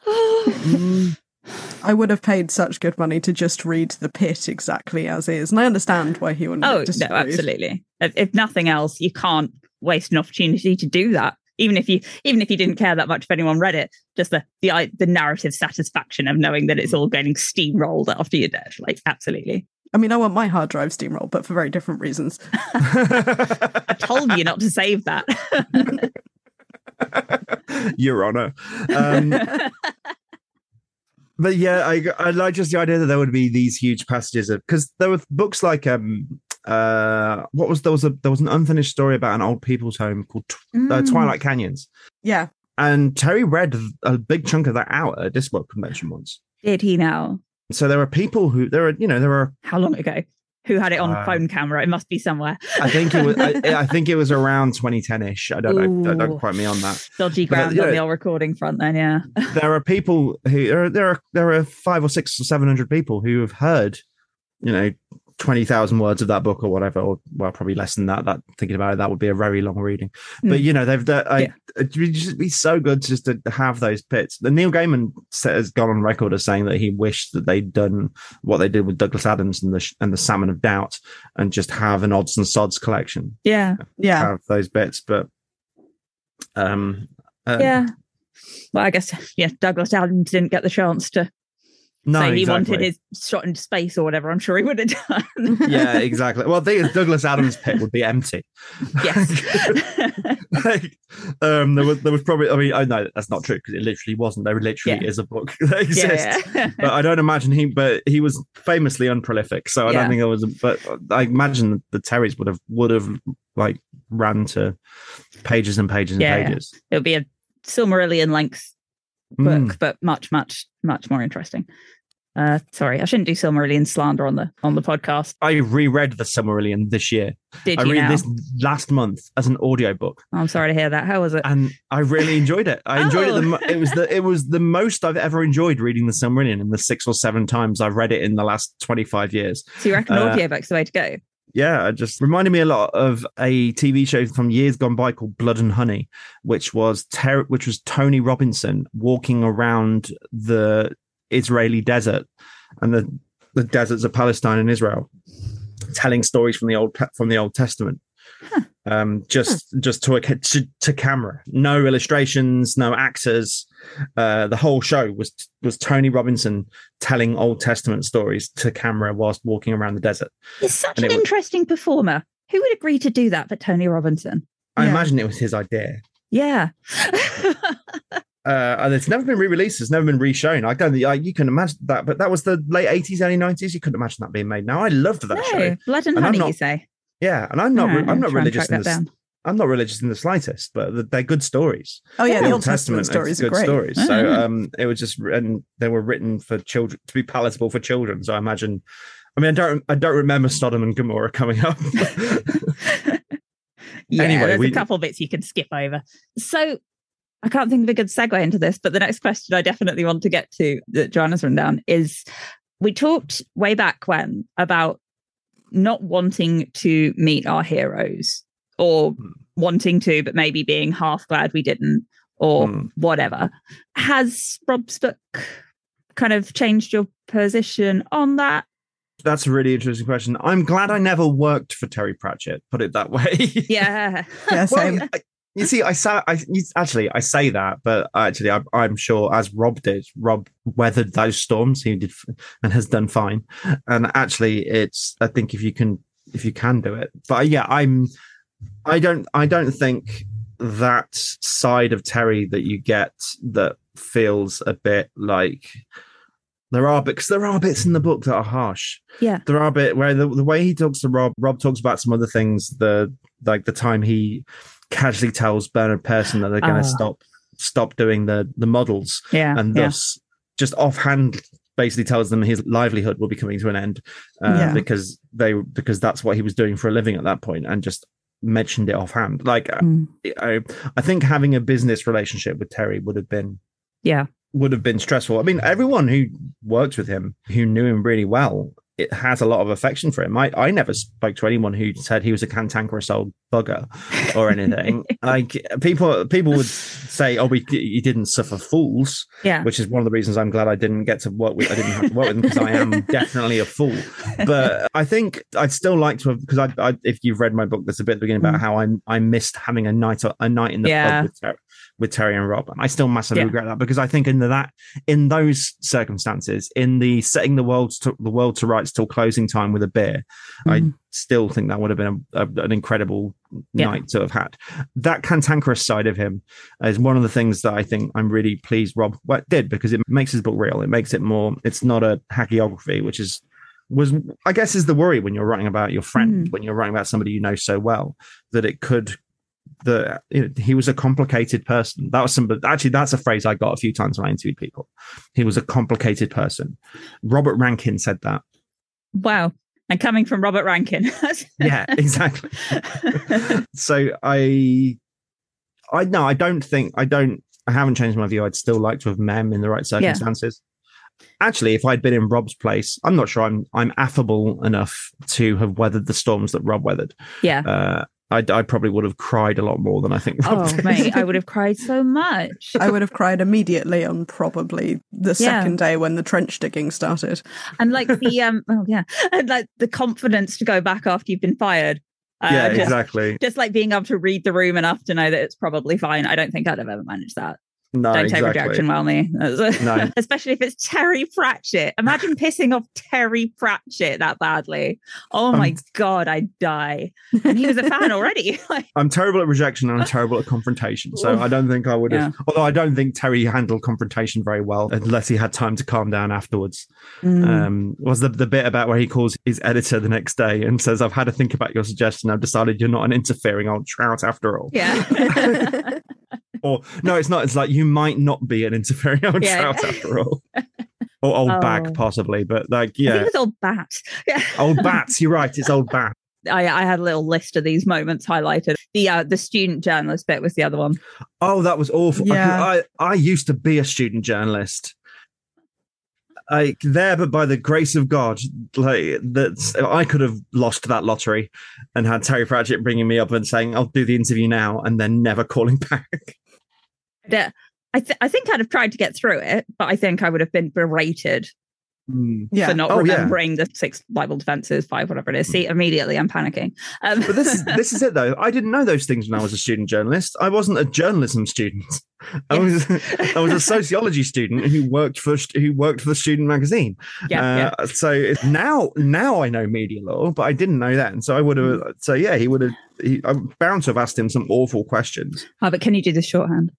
Mm, I would have paid such good money to just read the pit exactly as is, and I understand why he wanted Oh no, absolutely. If, if nothing else, you can't waste an opportunity to do that. Even if you, even if you didn't care that much if anyone read it, just the the the narrative satisfaction of knowing that it's all getting steamrolled after you're dead, like absolutely. I mean, I want my hard drive steamroll, but for very different reasons. I told you not to save that. Your Honor. Um, but yeah, I I like just the idea that there would be these huge passages of because there were books like um uh what was there was a there was an unfinished story about an old people's home called Tw- uh, Mm. Twilight Canyons, Yeah, and Terry read a big chunk of that out at a Discworld convention once. Did he now? So there are people who there are you know there are How long ago? Who had it on Uh, phone camera? It must be somewhere. I think it was I, I think it was around 2010ish. I don't know. Don't Ooh. quite me on that. Dodgy ground on the old recording front. Then, yeah. There are people who there are there are there are five or six or seven hundred people who have heard, you know, twenty thousand words of that book or whatever, or well, probably less than that. That thinking about it, that would be a very long reading. But Mm. you know, they've the, I, Yeah. it would just be so good just to have those bits. The Neil Gaiman has gone on record as saying that he wished that they'd done what they did with Douglas Adams and the and the Salmon of Doubt, and just have an odds and sods collection. Yeah. Yeah. Have those bits, but um, uh, Yeah. Well, I guess, yeah, Douglas Adams didn't get the chance to no, say he exactly. wanted his shot into space or whatever. I'm sure he would have done. yeah, exactly. Well, the Douglas Adams' pit would be empty. yes. like, um, there was there was probably. I mean, I know that's not true because it literally wasn't. There literally Yeah. is a book that exists. yeah. But I don't imagine he. But he was famously unprolific, so I Yeah. don't think there was. A, but I imagine the Terrys would have would have like ran to pages and pages and Yeah, yeah. pages. It would be a Silmarillion length book, Mm. but much, much, much more interesting. Uh, sorry, I shouldn't do Silmarillion slander on the on the podcast. I reread the Silmarillion this year. Did I you read now? this last month as an audiobook. I'm sorry to hear that. How was it? and I really enjoyed it. I enjoyed it. The, Oh. it was the it was the most I've ever enjoyed reading the Silmarillion in the six or seven times I've read it in the last twenty five years. So you reckon uh, audiobook's the way to go? Yeah, it just reminded me a lot of a TV show from years gone by called Blood and Honey, which was ter- which was Tony Robinson walking around the Israeli desert and the the deserts of Palestine and Israel, telling stories from the old from the Old Testament. Um, just just to, a, to to camera, no illustrations, no actors. Uh, the whole show was was Tony Robinson telling Old Testament stories to camera whilst walking around the desert. He's such and an it was- interesting performer. Who would agree to do that but Tony Robinson? I Yeah. imagine it was his idea. Yeah. Uh, and it's never been re-released. It's never been reshown. I don't I, you can imagine that, but that was the late eighties, early nineties. You couldn't imagine that being made. Now I loved that no, show. blood and And honey, not you say? Yeah, and I'm not. I'm not religious in the. down. I'm not religious in the slightest, but they're good stories. Oh yeah, Yeah. the Old Testament, are stories are good great. stories. So Yeah. um, it was just, and they were written for children to be palatable for children. So I imagine. I mean, I don't. I don't remember Sodom and Gomorrah coming up. Yeah, Anyway, there's we- a couple of bits you can skip over. So I can't think of a good segue into this, but the next question I definitely want to get to that Joanna's run down is we talked way back when about not wanting to meet our heroes or Hmm. wanting to, but maybe being half glad we didn't or Hmm. whatever. Has Rob's book kind of changed your position on that? That's a really interesting question. I'm glad I never worked for Terry Pratchett. Put it that way. Yeah. Yeah, same. Well, I- you see, I say, I you- actually, I say that, but actually, I, I'm sure as Rob did, Rob weathered those storms. He did and has done fine. And actually, it's. I think if you can, if you can do it, but uh, yeah, I'm. I don't. I don't think that side of Terry that you get that feels a bit like. There are because there are bits in the book that are harsh. Yeah. there are bit where the, the way he talks to Rob, Rob talks about some other things. The like the time he casually tells Bernard Pearson that they're going Ah. to stop stop doing the the models, Yeah. and yeah. thus just offhand basically tells them his livelihood will be coming to an end uh, Yeah. because they because that's what he was doing for a living at that point, and just mentioned it offhand. Like Mm. I, I think having a business relationship with Terry would have been Yeah. would have been stressful. I mean, everyone who worked with him, who knew him really well, it has a lot of affection for him. I, I never spoke to anyone who said he was a cantankerous old bugger or anything. like people people would say, "Oh, we he didn't suffer fools," Yeah. which is one of the reasons I'm glad I didn't get to work with. I didn't have to work with him because I am definitely a fool. But I think I'd still like to have because I, I if you've read my book, there's a bit at the beginning about Mm. how I I missed having a night a night in the Yeah. pub with Terry, with Terry and Rob. And I still massively Yeah. regret that because I think in the, that in those circumstances, in the setting the world to the world to rights till closing time with a beer, I Mhm. still think that would have been a, a- an incredible Yeah. night to have had. That cantankerous side of him is one of the things that I think I'm really pleased Rob did because it makes his book real. It makes it more. It's not a hagiography, which is was I guess is the worry when you're writing about your friend Mm. when you're writing about somebody you know so well that it could the you know, he was a complicated person. That was some. Actually, that's a phrase I got a few times when I interviewed people. He was a complicated person. Robert Rankin said that. Wow. And coming from Robert Rankin. yeah, exactly. so I, I no, I don't think I don't. I haven't changed my view. I'd still like to have Mem in the right circumstances. Yeah. Actually, if I'd been in Rob's place, I'm not sure I'm I'm affable enough to have weathered the storms that Rob weathered. Yeah. Uh, I, I, probably would have cried a lot more than I think. Rob oh, did. mate, I would have cried so much. I would have cried immediately on probably the second day when the trench digging started. And like the um, oh yeah, and like the confidence to go back after you've been fired. Uh, yeah, just, exactly. Just like being able to read the room enough to know that it's probably fine. I don't think I'd have ever managed that. No, don't exactly. take rejection well me. No. Especially if it's Terry Pratchett. Imagine pissing off Terry Pratchett that badly. Oh my god, I'd die. And he was a fan already. I'm terrible at rejection and I'm terrible at confrontation. So I don't think I would have yeah. although I don't think Terry handled confrontation very well unless he had time to calm down afterwards. Mm. Um, was the the bit about where he calls his editor the next day and says, I've had to think about your suggestion. I've decided you're not an interfering old trout after all. Yeah or no, it's not. It's like you might not be an interfering old yeah. trout after all. or old oh. bag, possibly, but like, yeah. I think it's old bat. Yeah. old bats. You're right. It's old bat. I, I, had a little list of these moments highlighted. The uh, the student journalist bit was the other one. Oh, that was awful. Yeah. I, I, I used to be a student journalist. Like there, but by the grace of God, like that, I could have lost that lottery, and had Terry Pratchett bringing me up and saying, "I'll do the interview now," and then never calling back. I, th- I think I'd have tried to get through it, but I think I would have been berated mm. yeah. for not oh, remembering yeah. the six libel defenses, five, whatever it is. See, immediately I'm panicking. Um, but this is this is it though. I didn't know those things when I was a student journalist. I wasn't a journalism student. I was I was a sociology student who worked for who worked for the student magazine. Yeah, uh, yeah. So now now I know media law, but I didn't know that, and so I would have. Mm. So yeah, he would have. He, I'm bound to have asked him some awful questions. Oh, but can you do this shorthand?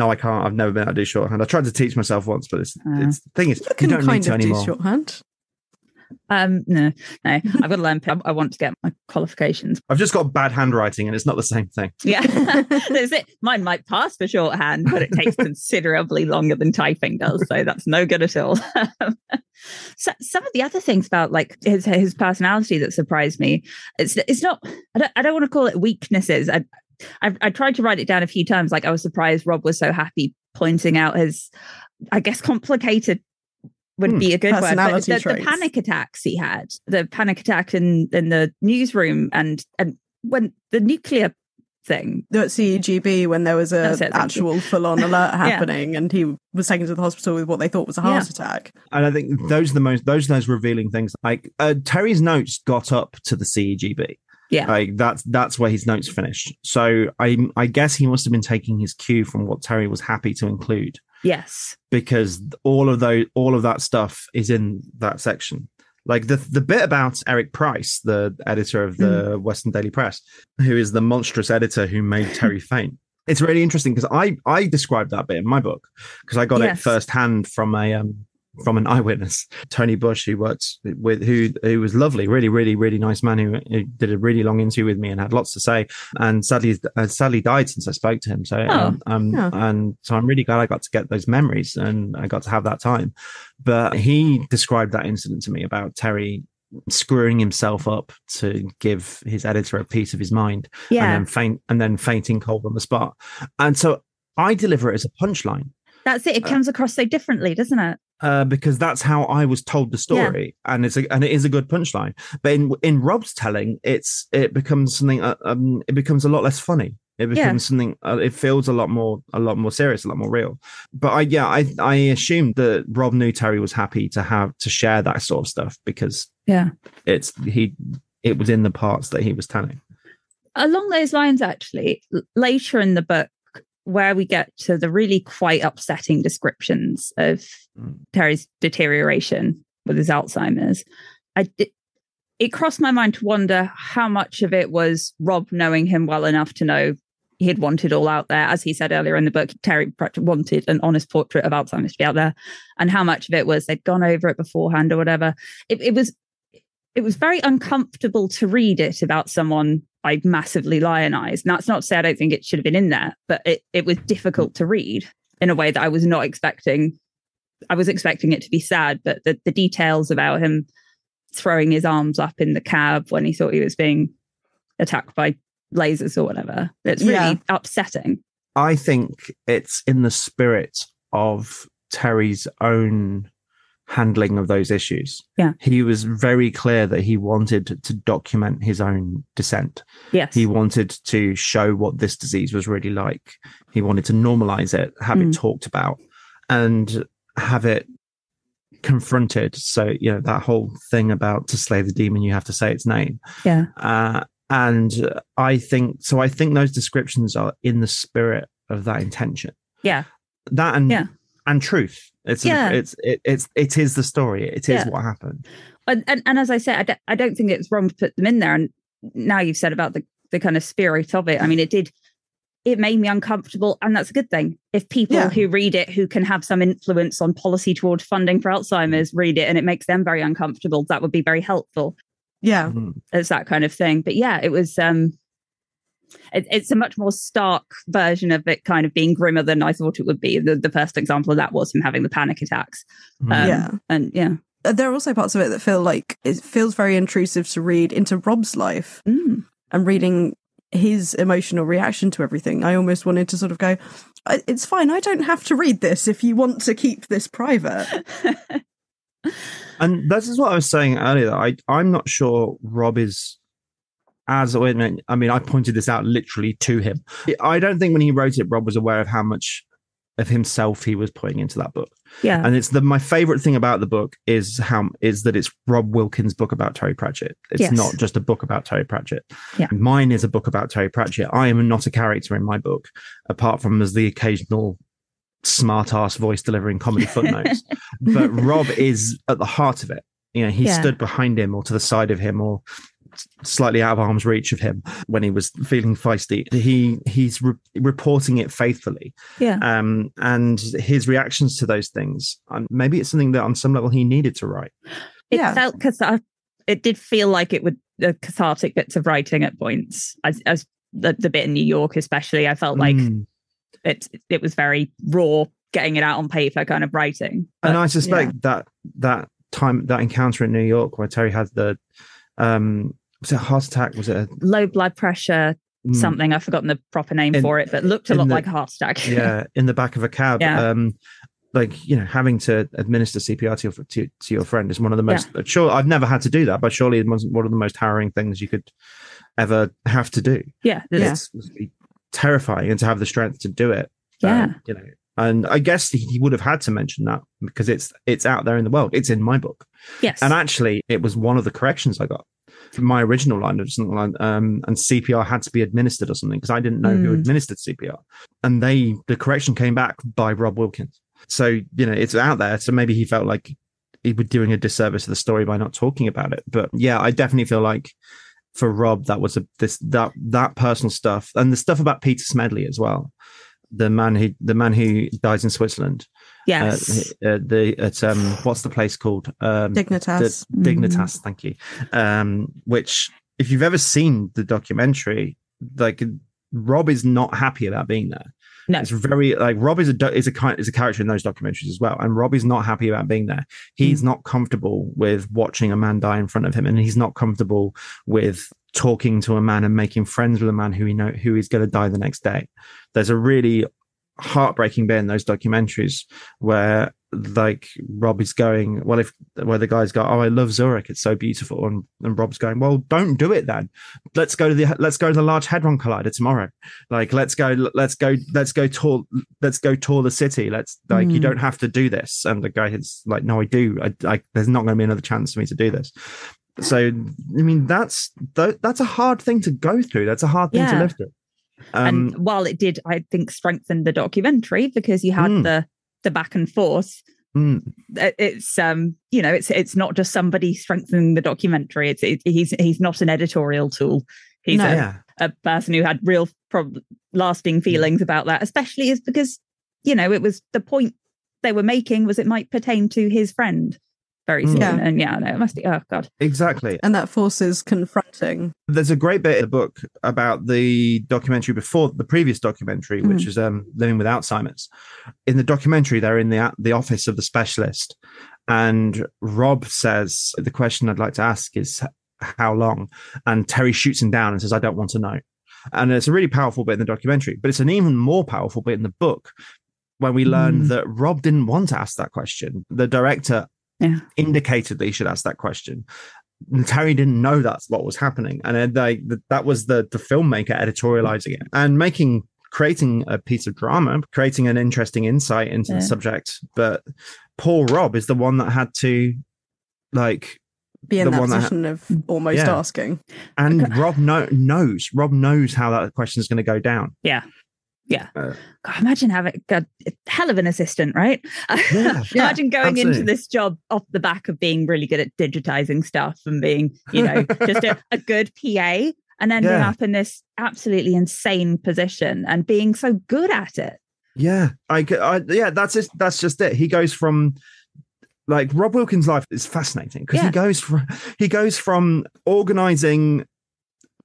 No, I can't. I've never been able to do shorthand. I tried to teach myself once, but it's, uh, it's the thing is, you, you don't kind need to of anymore. Do shorthand. Um, no, no, I've got to learn. I want to get my qualifications. I've just got bad handwriting, and it's not the same thing. Yeah, there's it. Mine might pass for shorthand, but it takes considerably longer than typing does, so that's no good at all. so, some of the other things about like his his personality that surprised me, it's it's not. I don't, I don't want to call it weaknesses. I, I, I tried to write it down a few times. Like I was surprised Rob was so happy pointing out his, I guess, complicated would hmm, be a good word. But the, the, panic attacks he had, the panic attack in in the newsroom, and and when the nuclear thing. At CEGB, when there was a it, actual full on alert happening, yeah. and he was taken to the hospital with what they thought was a heart yeah. attack. And I think those are the most those are those revealing things. Like uh, Terry's notes got up to the CEGB. Yeah, like that's that's where his notes finished. So I I guess he must have been taking his cue from what Terry was happy to include. Yes, because all of those all of that stuff is in that section. Like the the bit about Eric Price, the editor of the mm. Western Daily Press, who is the monstrous editor who made Terry faint. It's really interesting because I I described that bit in my book because I got yes. it firsthand from a um from an eyewitness, Tony Bush, who worked with who who was lovely, really, really, really nice man who, who did a really long interview with me and had lots to say. And sadly, uh, sadly died since I spoke to him. So, oh, um, um yeah. and so I'm really glad I got to get those memories and I got to have that time. But he described that incident to me about Terry screwing himself up to give his editor a piece of his mind, yeah, and then faint and then fainting cold on the spot. And so I deliver it as a punchline. That's it. It uh, comes uh, across so differently, doesn't it? Uh, because that's how I was told the story, yeah. and it's a, and it is a good punchline. But in in Rob's telling, it's it becomes something. Uh, um, it becomes a lot less funny. It becomes yeah. something. Uh, it feels a lot more a lot more serious, a lot more real. But I yeah, I I assumed that Rob knew Terry was happy to have to share that sort of stuff because yeah, it's he it was in the parts that he was telling. Along those lines, actually, later in the book, where we get to the really quite upsetting descriptions of mm. Terry's deterioration with his Alzheimer's, I it, it crossed my mind to wonder how much of it was Rob knowing him well enough to know he had wanted all out there. As he said earlier in the book, Terry wanted an honest portrait of Alzheimer's to be out there, and how much of it was they'd gone over it beforehand or whatever. It, it was it was very uncomfortable to read it about someone I massively lionized. And that's not to say I don't think it should have been in there, but it, it was difficult to read in a way that I was not expecting. I was expecting it to be sad, but the, the details about him throwing his arms up in the cab when he thought he was being attacked by lasers or whatever, it's really Yeah. upsetting. I think it's in the spirit of Terry's own handling of those issues. Yeah. He was very clear that he wanted to document his own descent. Yes. He wanted to show what this disease was really like. He wanted to normalize it, have Mm. it talked about, and have it confronted. So, you know, that whole thing about to slay the demon, you have to say its name. yeah. Uh, and I think so. I think those descriptions are in the spirit of that intention. Yeah. That and Yeah. And truth. It's Yeah. it's it, it's it is the story. It is Yeah. what happened. and, and, and as I said, I don't, I don't think it's wrong to put them in there. And now you've said about the, the kind of spirit of it. I mean, it did, it made me uncomfortable. And that's a good thing. If people Yeah. who read it, who can have some influence on policy toward funding for Alzheimer's, read it and it makes them very uncomfortable, that would be very helpful. Yeah. It's that kind of thing. But yeah, it was, um, it, it's a much more stark version of it kind of being grimmer than I thought it would be. The, the first example of that was him having the panic attacks. Mm. Um, Yeah. And yeah. Uh, There are also parts of it that feel like it feels very intrusive to read into Rob's life Mm. and reading his emotional reaction to everything. I almost wanted to sort of go, it's fine. I don't have to read this if you want to keep this private. And this is what I was saying earlier. I I'm not sure Rob is as I mean, I mean, I pointed this out literally to him. I don't think when he wrote it, Rob was aware of how much of himself he was putting into that book. Yeah. And it's the my favorite thing about the book is how is that it's Rob Wilkins' book about Terry Pratchett. It's Yes. not just a book about Terry Pratchett. Yeah. Mine is a book about Terry Pratchett. I am not a character in my book, apart from as the occasional smart ass voice delivering comedy footnotes. but Rob is at the heart of it. You know, he Yeah. stood behind him or to the side of him or slightly out of arm's reach of him when he was feeling feisty. He he's re- reporting it faithfully Yeah. um, and his reactions to those things. Um, maybe it's something that on some level he needed to write. it Yeah. felt cathartic. It did feel like it would the cathartic bits of writing at points, as as the, the bit in New York, especially. I felt like Mm. it it was very raw, getting it out on paper kind of writing. and I suspect that that time that encounter in New York where Terry had the um was it a heart attack? Was it a, low blood pressure, mm, something I've forgotten the proper name In- for it, but looked a lot the- like a heart attack. yeah in the back of a cab? Yeah. Um, like you know, having to administer CPR to your to, to your friend is one of the most. Sure, I've never had to do that, but surely it was one of the most harrowing things you could ever have to do. yeah, Yeah. It's terrifying, and to have the strength to do it. Yeah. um, you know. And I guess he, he would have had to mention that because it's it's out there in the world. It's in my book. yes, And actually, it was one of the corrections I got from my original line of something like, um, and CPR had to be administered or something because I didn't know who Mm. administered CPR. And they, the correction came back by Rob Wilkins. So, you know, it's out there. So maybe he felt like he was doing a disservice to the story by not talking about it. But yeah, I definitely feel like for Rob, that was a, this, that, that personal stuff and the stuff about Peter Smedley as well. The man who, the man who dies in Switzerland. Yes, Uh, uh, the, at, um, what's the place called? Um, Dignitas. the Dignitas, thank you. Um, which, if you've ever seen the documentary, like Rob is not happy about being there. No. it's very like Rob is a is a kind is a character in those documentaries as well, and Rob is not happy about being there. He's not comfortable with watching a man die in front of him, and he's not comfortable with talking to a man and making friends with a man who he know who is going to die the next day. There's a really heartbreaking bit in those documentaries where like Rob is going, well, if where the guys go, oh, I love Zurich, it's so beautiful, and, and Rob's going, well, don't do it then. Let's go to the let's go to the Large Hadron Collider tomorrow. Like, let's go, let's go, let's go tour, let's go tour the city. Let's like, you Mm. don't have to do this. And the guy is like, no, I do. I, I there's not going to be another chance for me to do this. So, I mean, that's th- that's a hard thing to go through. That's a hard thing to Yeah. live through. Um, and while it did, I think, strengthen the documentary because you had Mm. the the back and forth. mm, it's um you know it's it's not just somebody strengthening the documentary it's it, he's he's not an editorial tool he's No. a, yeah, a person who had real prob- lasting feelings about that especially is because you know it was the point they were making was it might pertain to his friend very soon. Yeah. And yeah, no, it must be. Oh god. Exactly. And that forces confronting. There's a great bit in the book about the documentary before the previous documentary, which Mm. is um, Living with Alzheimer's. In the documentary, they're in the the office of the specialist, and Rob says the question I'd like to ask is how long, and Terry shoots him down and says I don't want to know. And it's a really powerful bit in the documentary, but it's an even more powerful bit in the book when we learn Mm. that Rob didn't want to ask that question. The director Yeah. indicated that he should ask that question. And Terry didn't know that's what was happening, and uh, they, that was the the filmmaker editorializing it and making creating a piece of drama, creating an interesting insight into Yeah. the subject. But poor Rob is the one that had to like Be in The that one that- position of almost Yeah. asking. and Rob know, knows Rob knows how that question is going to go down. Yeah. Yeah. Uh, God, imagine having a hell of an assistant, right? Yeah, yeah, imagine going into this job off the back of being really good at digitizing stuff and being, you know, just a, a good PA and ending Yeah. up in this absolutely insane position and being so good at it. Yeah, I, I- yeah, that's just that's just it. He goes from like Rob Wilkins' life is fascinating because he goes from he goes from organizing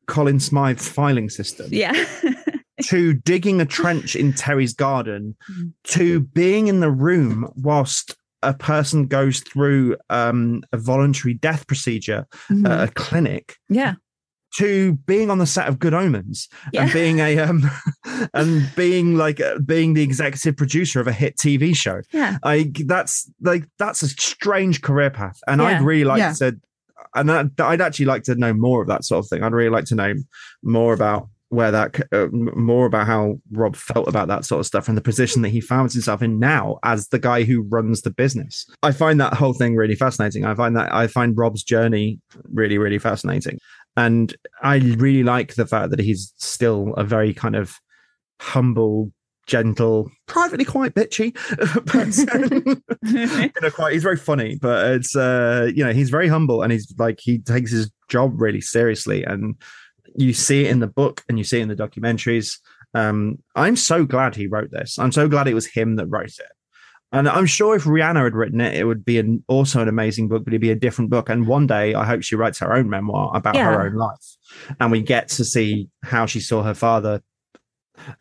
Colin Smythe's filing system Yeah. to digging a trench in Terry's garden Mhm. to being in the room whilst a person goes through um, a voluntary death procedure Mhm. at a clinic yeah. to being on the set of Good Omens Yeah. and being a um and being like uh, being the executive producer of a hit TV show. Yeah. I that's like that's a strange career path, and Yeah. I'd really like Yeah. to, and I'd, I'd actually like to know more of that sort of thing. I'd really like to know more about where that uh, more about how Rob felt about that sort of stuff and the position that he found himself in now as the guy who runs the business. I find that whole thing really fascinating. I find that I find Rob's journey really really fascinating. And I really like the fact that he's still a very kind of humble, gentle, privately quite bitchy person. you know, quite he's very funny, but it's uh, you know, he's very humble and he's like he takes his job really seriously. And you see it in the book and you see it in the documentaries. Um, I'm so glad he wrote this. I'm so glad it was him that wrote it. And I'm sure if Rhianna had written it, it would be an, also an amazing book, but it'd be a different book. And one day, I hope she writes her own memoir about Yeah. her own life, and we get to see how she saw her father,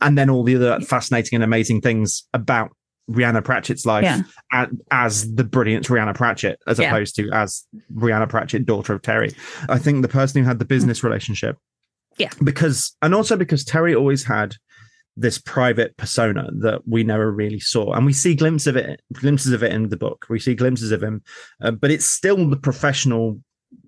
and then all the other fascinating and amazing things about Rhianna Pratchett's life Yeah. a- as the brilliant Rhianna Pratchett, as Yeah. opposed to as Rhianna Pratchett, daughter of Terry. I think the person who had the business relationship, Yeah. because and also because Terry always had this private persona that we never really saw and we see glimpses of it glimpses of it in the book we see glimpses of him uh, but it's still the professional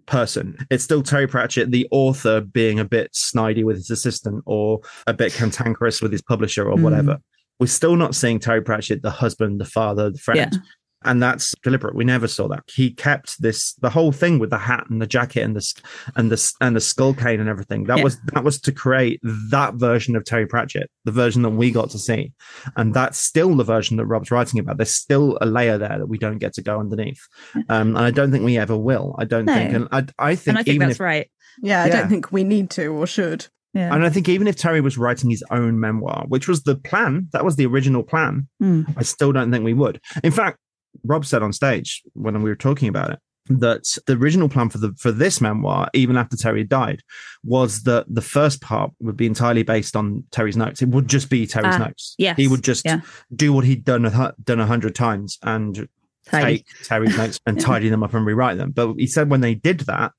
person it's still terry pratchett the author being a bit snidey with his assistant or a bit cantankerous with his publisher or Mm. whatever we're still not seeing terry pratchett the husband the father the friend Yeah. And that's deliberate we never saw that he kept this the whole thing with the hat and the jacket and the and the and the skull cane and everything that Yeah. was that was to create that version of terry pratchett the version that we got to see and that's still the version that rob's writing about there's still a layer there that we don't get to go underneath um and i don't think we ever will i don't No. think and i, I think, and I think even that's if right. Yeah, I Yeah. don't think we need to or should. Yeah. and i think even if terry was writing his own memoir which was the plan that was the original plan Hmm. I still don't think we would. In fact, Rob said on stage when we were talking about it that the original plan for the for this memoir, even after Terry died, was that the first part would be entirely based on Terry's notes. It would just be Terry's Ah, notes. yes, he would just yeah. do what he'd done a, done a hundred times and Tidy. take Terry's notes and tidy them up and rewrite them. But he said when they did that,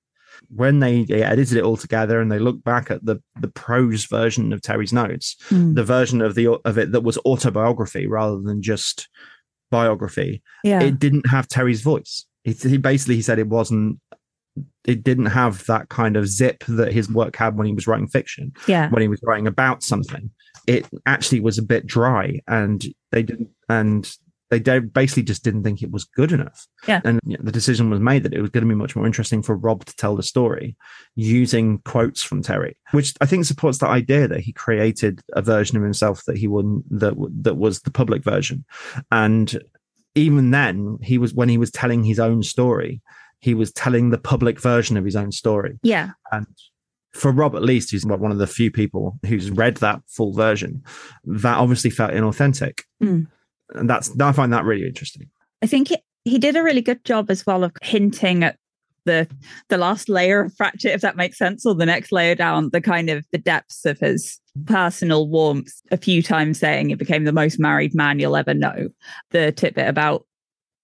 when they edited it all together and they looked back at the the prose version of Terry's notes, Hmm. the version of the of it that was autobiography rather than just biography Yeah. it didn't have terry's voice he, he basically he said it wasn't it didn't have that kind of zip that his work had when he was writing fiction yeah. when he was writing about something it actually was a bit dry and they didn't and they basically just didn't think it was good enough. Yeah. And the decision was made that it was going to be much more interesting for Rob to tell the story using quotes from Terry, which I think supports the idea that he created a version of himself that he wouldn't, that, that was the public version. And even then, he was, when he was telling his own story, he was telling the public version of his own story. Yeah. And for Rob, at least, who's one of the few people who's read that full version, that obviously felt inauthentic. Mm. And that's, I find that really interesting. I think it, he did a really good job as well of hinting at the the last layer of Pratchett, if that makes sense, or the next layer down, the kind of the depths of his personal warmth. A few times saying he became the most married man you'll ever know. The tidbit about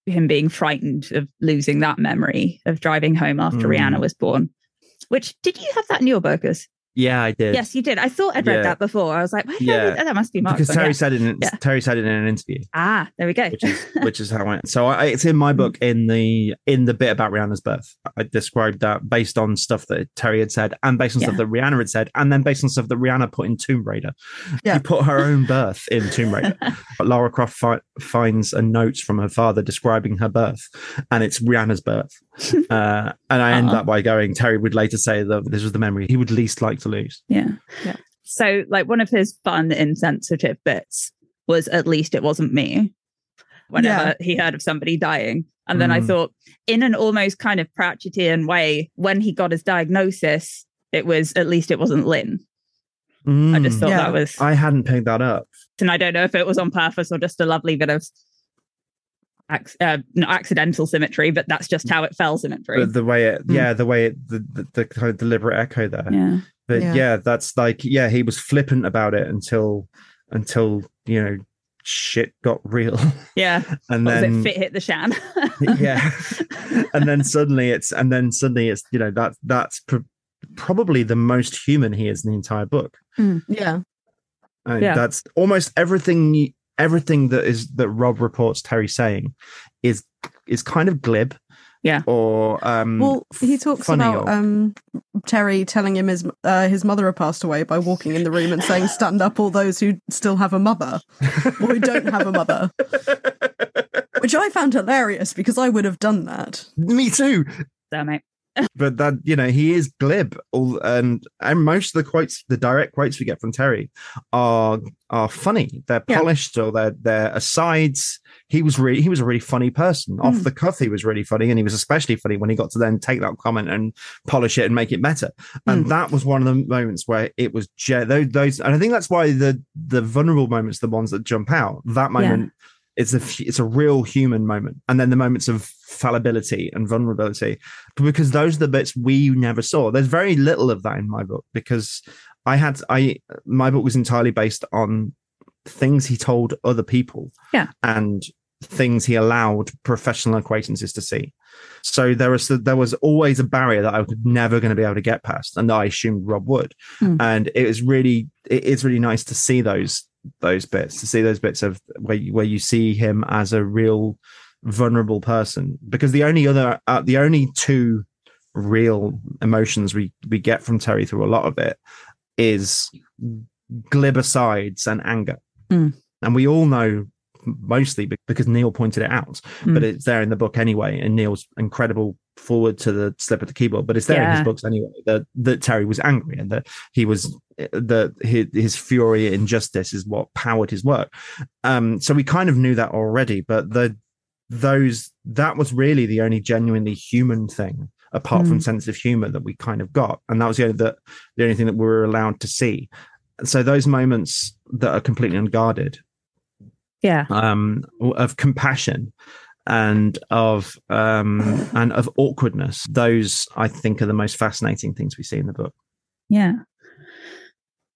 him being frightened of losing that memory of driving home after Mm. Rhianna was born. Which did you have that in your burgers? Yeah, I did. Yes, you did. I thought I'd read Yeah. that before. I was like, why did I Yeah. that? that must be Marc's because. Terry Yeah. said it. In, Yeah. Terry said it in an interview. Ah, there we go. which is which is how I so I, it's in my book in the in the bit about Rhianna's birth. I described that based on stuff that Terry had said and based on stuff that Rhianna had said and then based on stuff that Rhianna put in Tomb Raider. Yeah. She put her own birth in Tomb Raider. Lara Croft fi- finds a note from her father describing her birth and it's Rhianna's birth. Uh, and I end up by going Terry would later say that this was the memory he would least like to lose. Yeah. Yeah. So, like, one of his fun, insensitive bits was at least it wasn't me whenever Yeah. he heard of somebody dying. And then I Mm. thought, in an almost kind of Pratchettian way, when he got his diagnosis, it was at least it wasn't Lynn. I just Mm. thought Yeah. that was, I hadn't picked that up. and I don't know if it was on purpose or just a lovely bit of ac- uh, not accidental symmetry, but that's just how it fell symmetry. The, the way it, Mm. yeah, the way it, the, the, the kind of deliberate echo there. yeah. but Yeah. yeah. that's like yeah he was flippant about it until until you know shit got real Yeah. and What was then it? Fit hit the shan. yeah and then suddenly it's and then suddenly it's you know that that's pr- probably the most human he is in the entire book Yeah. and Yeah. that's almost everything you- everything that is that rob reports terry saying is is kind of glib Yeah. or um Well, he talks funny about or- um, Terry telling him his uh, his mother had passed away by walking in the room and saying, "Stand up, all those who still have a mother or who don't have a mother," which I found hilarious because I would have done that. me too Damn it. But that you know he is glib. All and and most of the quotes the direct quotes we get from terry are are funny. They're Yeah. polished or they're they're asides. He was really he was a really funny person. Off Mm. the cuff he was really funny and he was especially funny when he got to then take that comment and polish it and make it better. And that was one of the moments where it was ge- those, those and i think that's why the the vulnerable moments the ones that jump out that moment it's a it's a real human moment and then the moments of fallibility and vulnerability because those are the bits we never saw there's very little of that in my book because i had i my book was entirely based on things he told other people Yeah. and things he allowed professional acquaintances to see so there was there was always a barrier that i was never going to be able to get past and i assumed rob would Hmm. and it was really it is really nice to see those those bits to see those bits of where you, where you see him as a real vulnerable person because the only other uh, the only two real emotions we we get from Terry through a lot of it is glib asides and anger Mm. and we all know mostly because Neil pointed it out Mm. but it's there in the book anyway and Neil's incredible foreword to the slip of the keyboard but it's there in his books anyway that that Terry was angry and that he was that his, his fury and injustice is what powered his work um so we kind of knew that already but the those that was really the only genuinely human thing apart from Mm. sense of humor that we kind of got and that was the only that the only thing that we were allowed to see so those moments that are completely unguarded Yeah. um of compassion and of um and of awkwardness those i think are the most fascinating things we see in the book Yeah.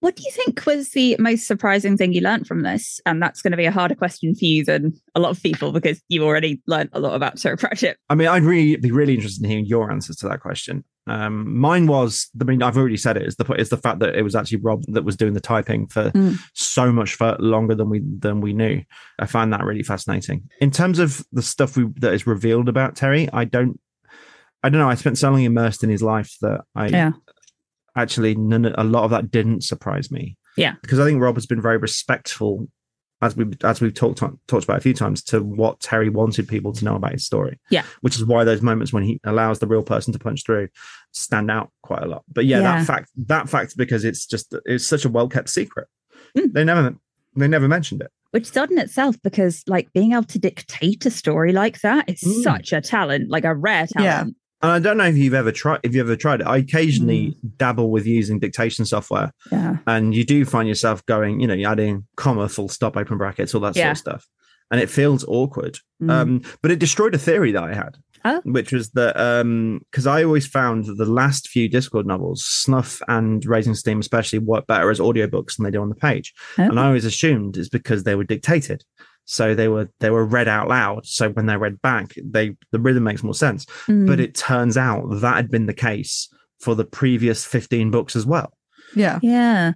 What do you think was the most surprising thing you learned from this? And that's going to be a harder question for you than a lot of people because you already learned a lot about Terry Pratchett. i mean i'd really be really interested in hearing your answers to that question um mine was i mean i've already said it is the is the fact that it was actually rob that was doing the typing for Mm. so much for longer than we than we knew i find that really fascinating in terms of the stuff we that is revealed about terry i don't i don't know i spent so long immersed in his life that i Yeah. Actually none, a lot of that didn't surprise me. Yeah. because I think Rob has been very respectful, as we as we've talked talked about a few times, to what Terry wanted people to know about his story. Yeah. which is why those moments when he allows the real person to punch through stand out quite a lot. But yeah, Yeah. that fact that fact because it's just it's such a well kept secret. Mm. They never they never mentioned it. Which is odd in itself because, like, being able to dictate a story like that is Mm. such a talent, like a rare talent. And I don't know if you've ever tried if you ever tried it. I occasionally Mm. dabble with using dictation software Yeah. and you do find yourself going, you know, you're adding comma, full stop, open brackets, all that sort of stuff. and it feels awkward. Mm. Um, but it destroyed a theory that I had, Oh. which was that because I always found that the last few Discworld novels, Snuff and Raising Steam especially, work better as audiobooks than they do on the page. Oh. And I always assumed it's because they were dictated. So they were they were read out loud. So when they're read back, they the rhythm makes more sense. Mm. But it turns out that had been the case for the previous 15 books as well. yeah. Yeah.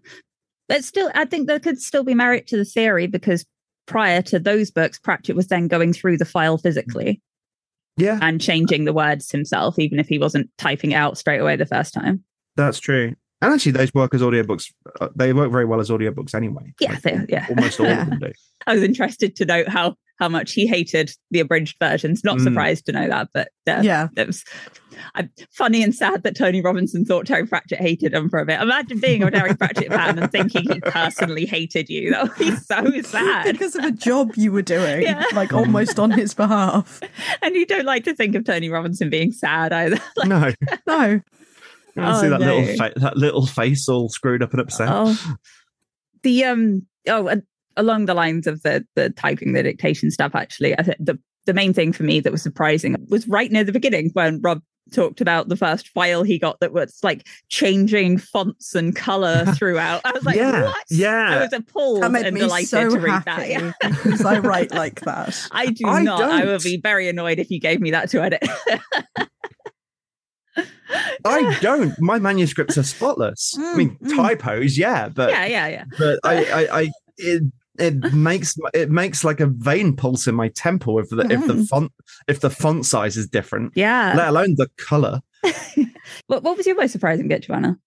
But still, I think there could still be merit to the theory because prior to those books, Pratchett was then going through the file physically Yeah, and changing the words himself, even if he wasn't typing it out straight away the first time. that's true. And actually, those work as audiobooks. uh, They work very well as audiobooks anyway. Yeah, Like, they- yeah. almost all Yeah. of them do. I was interested to note how how much he hated the abridged versions. Not Mm. surprised to know that, but uh, Yeah. it was I'm funny and sad that Tony Robinson thought Terry Pratchett hated him for a bit. Imagine being a Terry Pratchett fan and thinking he personally hated you. That would be so sad. Because of a job you were doing, Yeah. like almost on his behalf. And you don't like to think of Tony Robinson being sad either. Like, No, No. I see Oh, that no. little fa- that little face all screwed up and upset. oh, the um oh, and along the lines of the the typing, the dictation stuff. Actually, I think the the main thing for me that was surprising was right near the beginning when Rob talked about the first file he got that was like changing fonts and color throughout. I was like, Yeah, what? yeah. I was appalled That made and me delighted so to read happy Yeah. because I write like that. I do I not. I don't. would be very annoyed if you gave me that to edit. I don't. My manuscripts are spotless. I mean, Mm, mm. typos, yeah, but yeah, yeah, yeah. but I, I, I it, it makes it makes like a vein pulse in my temple if the if the Mm. font if the font size is different, Yeah. let alone the color. What, what was your most surprising bit, Joanna?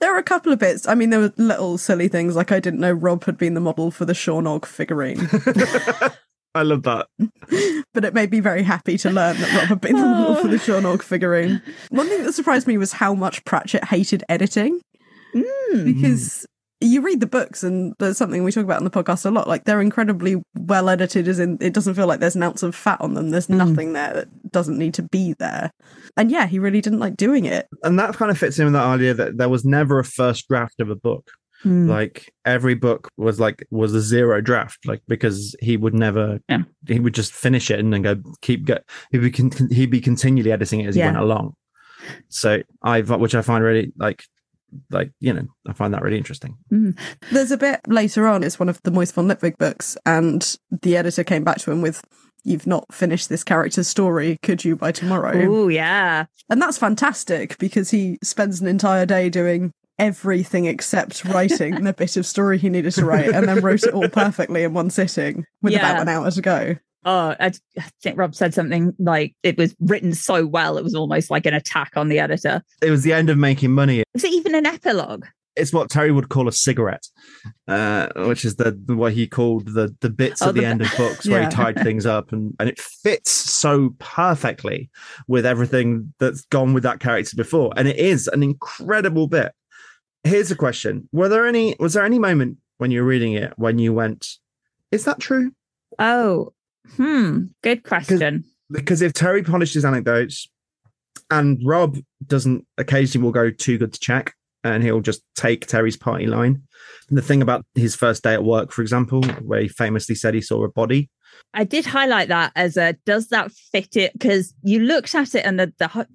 There were a couple of bits. I mean, there were little silly things like I didn't know Rob had been the model for the Shawn Ogg figurine, I love that. but it made me very happy to learn that Rob had been the model for the Shawn Ogg figurine. One thing that surprised me was how much Pratchett hated editing Mm. because you read the books and there's something we talk about on the podcast a lot like they're incredibly well edited as in it doesn't feel like there's an ounce of fat on them there's Mm. nothing there that doesn't need to be there and yeah he really didn't like doing it And that kind of fits in with that idea that there was never a first draft of a book. Mm. Like every book was like was a zero draft, like because he would never, Yeah. he would just finish it and then go keep go. He'd be con- he'd be continually editing it as he went along. So I, which I find really like, like you know, I find that really interesting. there's a bit later on it's one of the moist von lipwig books and the editor came back to him with you've not finished this character's story could you by tomorrow Oh, yeah. and that's fantastic because he spends an entire day doing everything except writing the bit of story he needed to write and then wrote it all perfectly in one sitting with Yeah. about an hour to go Oh, I, I think Rob said something like it was written so well, it was almost like an attack on the editor. It was the end of making money. Was it even an epilogue? It's what Terry would call a cigarette, uh, which is the what he called the the bits Oh, at the, the- end of books where he tied things up, and and it fits so perfectly with everything that's gone with that character before, and it is an incredible bit. Here's a question: Were there any? Was there any moment when you were reading it when you went, "Is that true?" Oh, hmm. Good question. because if Terry polished his anecdotes and Rob doesn't occasionally will go too good to check and he'll just take Terry's party line. And the thing about his first day at work, for example, where he famously said he saw a body. I did highlight that as a does that fit it? Because you looked at it and the, the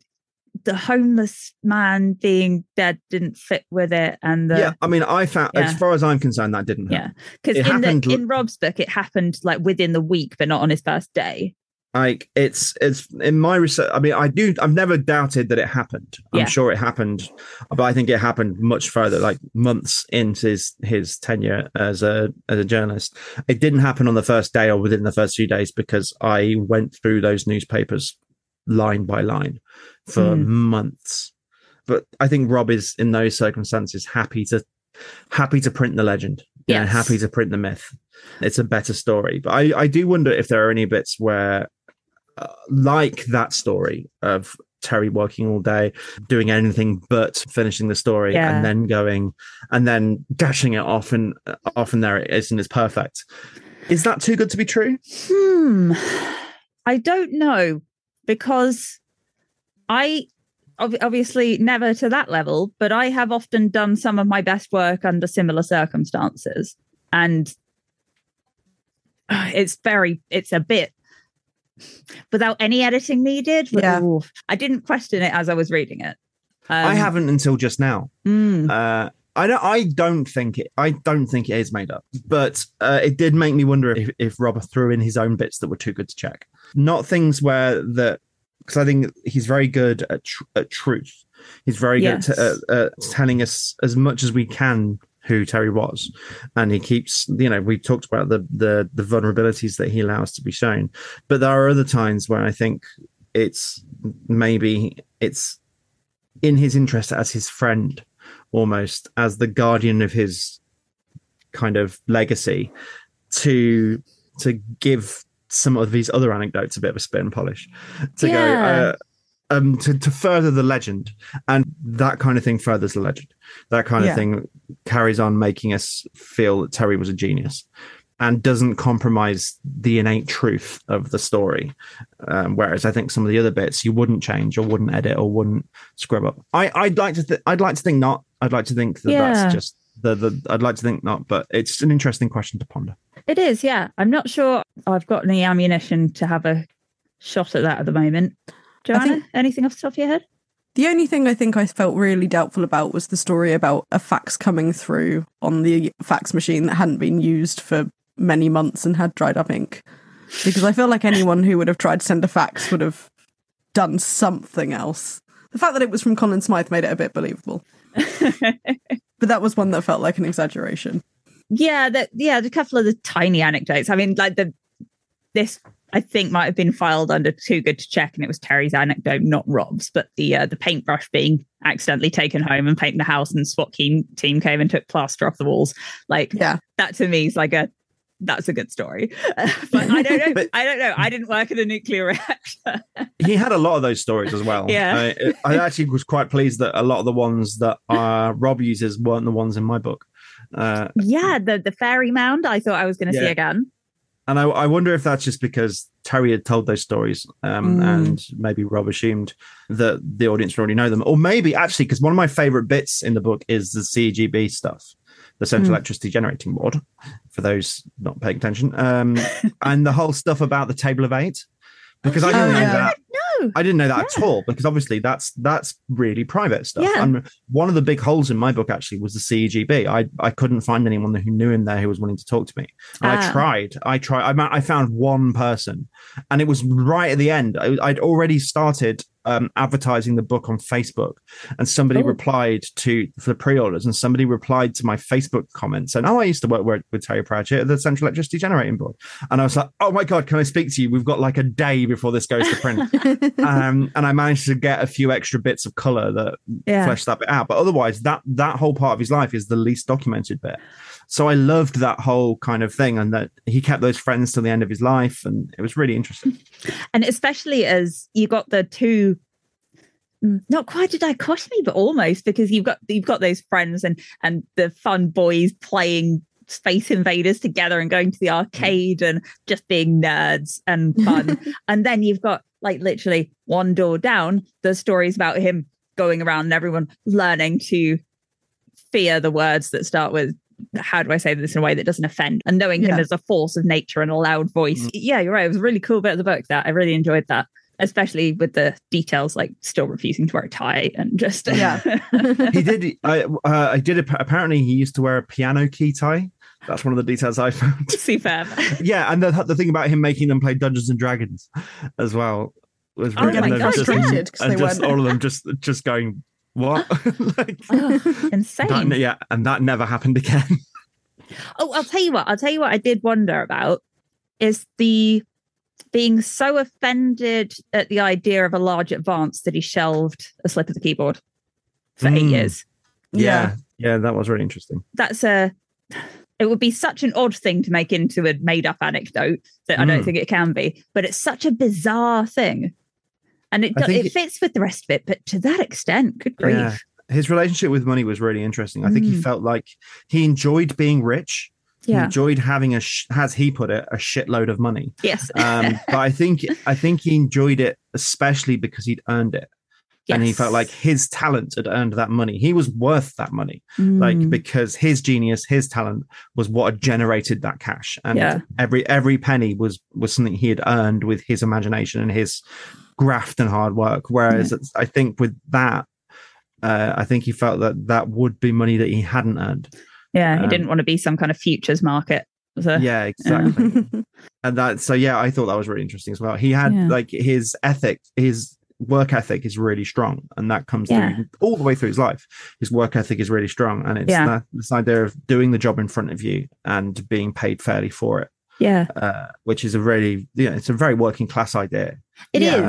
the homeless man being dead didn't fit with it, and the yeah, I mean, I found as far as I'm concerned, that didn't Yeah. because in happened in Rob's book it happened like within the week, but not on his first day. Like it's it's in my research. I mean, I do. I've never doubted that it happened. I'm Yeah. sure it happened, but I think it happened much further, like months into his his tenure as a as a journalist. It didn't happen on the first day or within the first few days because I went through those newspapers line by line for Mm. months. But I think Rob is in those circumstances happy to happy to print the legend. Yeah, happy to print the myth. It's a better story. But I, I do wonder if there are any bits where uh, like that story of Terry working all day, doing anything but finishing the story, Yeah. and then going and then dashing it off, and uh, off and there it is, and it's perfect. Is that too good to be true? Hmm. I don't know because I ob- obviously never to that level, but I have often done some of my best work under similar circumstances. And it's very it's a bit without any editing needed. But, Yeah. ooh, I didn't question it as I was reading it. Um, I haven't until just now. mm, Uh, I don't. I don't think it. I don't think it is made up. But uh, it did make me wonder if, if Robert threw in his own bits that were too good to check. Not things where that because I think he's very good at tr- at truth. He's very good Yes. at uh, uh, telling us as much as we can who Terry was, and he keeps. You know, we talked about the the the vulnerabilities that he allows to be shown, but there are other times where I think it's maybe it's in his interest as his friend almost as the guardian of his kind of legacy to to give some of these other anecdotes a bit of a spin polish to Yeah. go uh, um to, to further the legend and that kind of thing furthers the legend that kind Yeah. of thing carries on making us feel that terry was a genius and doesn't compromise the innate truth of the story um, whereas I think some of the other bits you wouldn't change or wouldn't edit or wouldn't scrub up. I, I'd like to, th- I'd like to think not. I'd like to think that Yeah. that's just the, the. I'd like to think not, but it's an interesting question to ponder. It is, yeah. I'm not sure I've got any ammunition to have a shot at that at the moment. Joanna, think- anything off the top of your head? The only thing I think I felt really doubtful about was the story about a fax coming through on the fax machine that hadn't been used for many months and had dried up ink. Because I feel like anyone who would have tried to send a fax would have done something else. The fact that it was from Colin Smythe made it a bit believable. But that was one that felt like an exaggeration. Yeah, that yeah, a couple of the tiny anecdotes. I mean, like the this I think might have been filed under too good to check, and it was Terry's anecdote, not Rob's. But the uh, the paintbrush being accidentally taken home and painting the house, and SWAT team team came and took plaster off the walls. Like Yeah. that to me is like a that's a good story. but I don't know. But- I don't know. I didn't work in a nuclear reactor. He had a lot of those stories as well. Yeah. I, I actually was quite pleased that a lot of the ones that uh, Rob uses weren't the ones in my book. Uh, yeah, the the fairy mound. I thought I was going to see again. and I, I wonder if that's just because Terry had told those stories, um, Mm. and maybe Rob assumed that the audience already know them, or maybe actually because one of my favorite bits in the book is the CEGB stuff, the Central Mm. Electricity Generating Board, for those not paying attention, um, and the whole stuff about the Table of Eight, because I didn't Oh, know yeah. that. No. I didn't know that at all because obviously that's that's really private stuff. Yeah. And one of the big holes in my book actually was the CEGB. I I couldn't find anyone who knew him there who was willing to talk to me. And Ah. I tried. I tried. I, I found one person, and it was right at the end. I, I'd already started um, advertising the book on Facebook, and somebody Oh. replied to for the pre-orders, and somebody replied to my Facebook comment saying, "Oh, I used to work with, with Terry Pratchett at the Central Electricity Generating Board," and I was like, "Oh my god, can I speak to you? We've got like a day before this goes to print." um, and I managed to get a few extra bits of color that Yeah. flesh that bit out. But otherwise, that that whole part of his life is the least documented bit. So I loved that whole kind of thing, and that he kept those friends till the end of his life, and it was really interesting. and especially as you got the two mm, not quite a dichotomy but almost because you've got you've got those friends and and the fun boys playing space invaders together and going to the arcade and just being nerds and fun and then you've got like literally one door down the stories about him going around and everyone learning to fear the words that start with how do I say this in a way that doesn't offend and knowing him as a force of nature and a loud voice. Mm. Yeah, you're right. It was a really cool bit of the book that I really enjoyed that, especially with the details like still refusing to wear a tie and just Yeah. he did. I uh, I did. Apparently, he used to wear a piano key tie. That's one of the details I found. superb. yeah, and the the thing about him making them play Dungeons and Dragons as well was Oh really- my and God, just, yeah. 'cause and just all of them just just going what like Oh, insane. that, yeah, and that never happened again. Oh, I'll tell you what. I'll tell you what I did wonder about is the being so offended at the idea of a large advance that he shelved a slip of the keyboard for eight Mm. years. yeah, yeah, that was really interesting. That's a. It would be such an odd thing to make into a made up anecdote that I don't Mm. think it can be, but it's such a bizarre thing. And it, I do- think it it- fits with the rest of it, but to that extent, good grief. Yeah. His relationship with money was really interesting. I think he Mm. felt like he enjoyed being rich. Yeah. He enjoyed having a, sh- as he put it, a shitload of money. Yes. Um, but I think I think he enjoyed it especially because he'd earned it. and he felt like his talent had earned that money. He was worth that money, like Mm. because his genius, his talent was what had generated that cash, and Yeah. every every penny was was something he had earned with his imagination and his graft and hard work. Whereas it's- I think with that, uh, I think he felt that that would be money that he hadn't earned. yeah, he um, didn't want to be some kind of futures market. So, Yeah, exactly. and that so yeah i thought that was really interesting as well he had Yeah. like his ethic his work ethic is really strong and that comes Yeah. through all the way through his life his work ethic is really strong and it's Yeah. that, this idea of doing the job in front of you and being paid fairly for it yeah, uh, which is a really you know it's a very working class idea it is.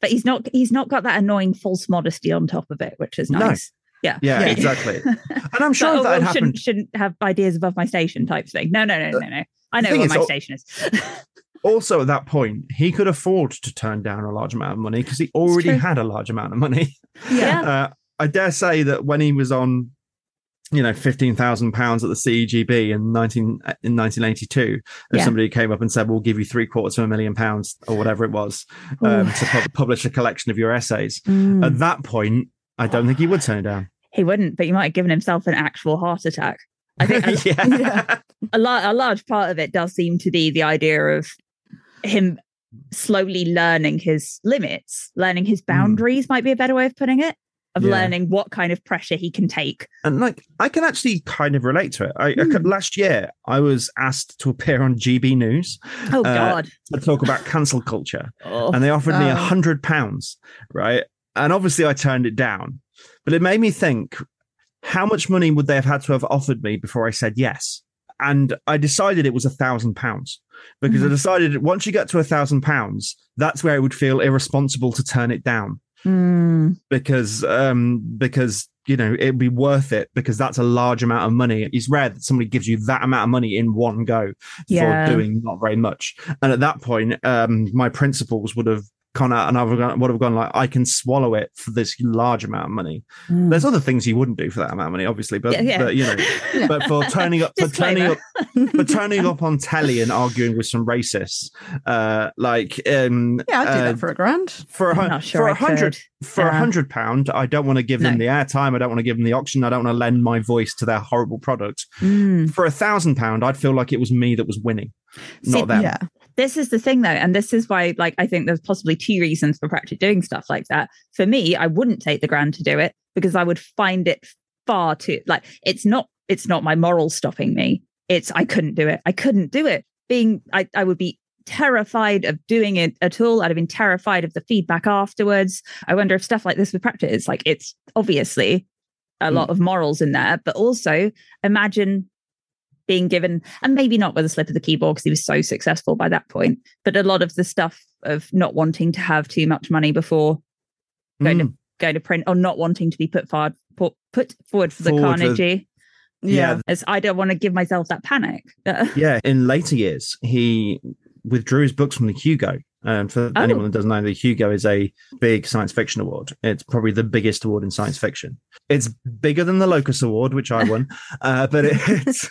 But he's not. He's not got that annoying false modesty on top of it, which is No. nice. Yeah. yeah, Yeah. exactly and i'm sure that oh, well, shouldn't shouldn't have ideas above my station type thing. No, no, no, no, no. I know is, my oh- station is. also at that point he could afford to turn down a large amount of money because he already had a large amount of money Yeah. uh, I dare say that when he was on, you know, fifteen thousand pounds at the CEGB in nineteen in nineteen eighty two, if Yeah. somebody came up and said, "We'll give you three quarters of a million pounds or whatever it was um, to pub- publish a collection of your essays," Mm. at that point, I don't think he would turn it down. he wouldn't, but he might have given himself an actual heart attack. I think a, yeah. Yeah. a, a large part of it does seem to be the idea of him slowly learning his limits, learning his boundaries, might be a better way of putting it, of Yeah. learning what kind of pressure he can take. and like I can actually kind of relate to it. I, I Hmm. could- last year I was asked to appear on GB News Oh, Uh, God. to talk about cancel culture. Oh. and they offered me a Oh. hundred pounds, right? And obviously, I turned it down. But it made me think: how much money would they have had to have offered me before I said yes? And I decided it was a thousand pounds because I Mhm. decided once you get to a thousand pounds, that's where it would feel irresponsible to turn it down Mm, because um because you know it'd be worth it because that's a large amount of money. It's rare that somebody gives you that amount of money in one go Yeah. for doing not very much. And at that point um my principles would have out and I would have gone, would have gone like I can swallow it for this large amount of money mm. there's other things you wouldn't do for that amount of money obviously but, Yeah, yeah. but you know but for turning up for turning up for turning up on telly and arguing with some racists uh like um Yeah, I'd do uh, that for a grand. for a, sure for a hundred for a hundred pound, I don't want to give them the airtime. I don't want to give them the auction. I don't want to lend my voice to their horrible product. Mm. For a thousand pound, I'd feel like it was me that was winning, See, not them. This is the thing though and this is why like i think there's possibly two reasons for Pratchett doing stuff like that. For me i wouldn't take the grand to do it because i would find it far too like it's not it's not my morals stopping me. It's i couldn't do it. I couldn't do it. Being i, I would be terrified of doing it at all. I'd have been terrified of the feedback afterwards. I wonder if stuff like this with Pratchett like it's obviously a hmm. lot of morals in there but also imagine being given, and maybe not with a slip of the keyboard because he was so successful by that point, but a lot of the stuff of not wanting to have too much money before going Mm. to go to print or not wanting to be put forward put, put forward for the Forward for- Carnegie. Yeah. As I don't want to give myself that panic. Yeah. In later years, he withdrew his books from the Hugo. And for Oh. anyone that doesn't know, the Hugo is a big science fiction award. It's probably the biggest award in science fiction. It's bigger than the Locus Award, which I won. uh, but it's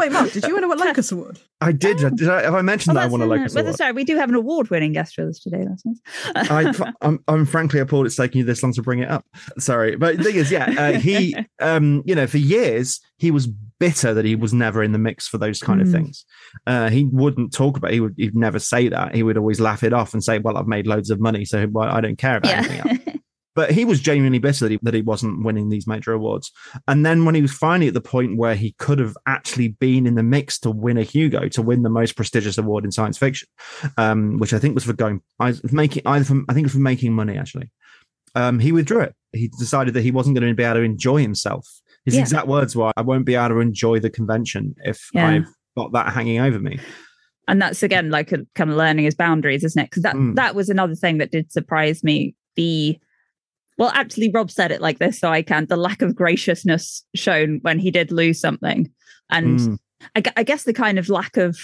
Wait, Marc, did you wanna win a Locus Award? I did. Did I, have I mentioned that I won a Locus well, Award? sorry, we do have an award-winning guest with us today. That's nice. I, I'm, I'm frankly appalled it's taking you this long to bring it up. Sorry, but the thing is, yeah, uh, he, um, you know, for years he was bitter that he was never in the mix for those kind of Mm. things. Uh, he wouldn't talk about. He would. He'd never say that. He would always laugh it off and say, "Well, I've made loads of money, so I don't care about anything else." But he was genuinely bitter that he, that he wasn't winning these major awards. And then when he was finally at the point where he could have actually been in the mix to win a Hugo, to win the most prestigious award in science fiction, um, which I think was for going, I making either for, I think it was for making money actually. Um, he withdrew it. He decided that he wasn't going to be able to enjoy himself. His Yeah. exact words were, "I won't be able to enjoy the convention if Yeah. I've got that hanging over me." and that's again like a, kind of learning his boundaries isn't it because that Mm. that was another thing that did surprise me the well actually rob said it like this so i can the lack of graciousness shown when he did lose something and Mm. I, I guess the kind of lack of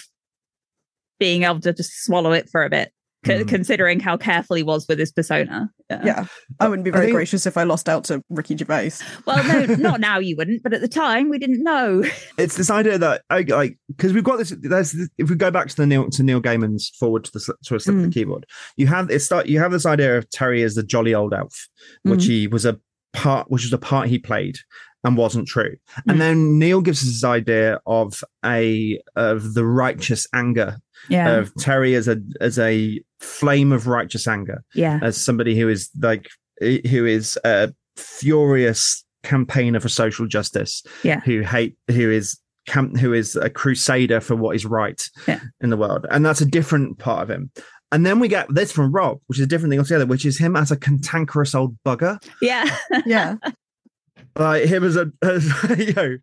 being able to just swallow it for a bit c- Mhm. considering how careful he was with his persona. Yeah. yeah. I wouldn't be very think- gracious if I lost out to Ricky Gervais. Well, no, not now you wouldn't, but at the time we didn't know. it's this idea that I like because we've got this. There's this, if we go back to the Neil to Neil Gaiman's foreword to the to a slip of Mm. the keyboard, you have it start. You have this idea of Terry as the jolly old elf, which Mm. he was a part, which was a part he played and wasn't true. Mm. And then Neil gives us this idea of a of the righteous anger Yeah. of Terry as a as a flame of righteous anger, yeah. as somebody who is like who is a furious campaigner for social justice Yeah. who hate who is camp who is a crusader for what is right Yeah. in the world and that's a different part of him and then we get this from rob which is a different thing altogether which is him as a cantankerous old bugger Yeah. Yeah. like him as a as, you know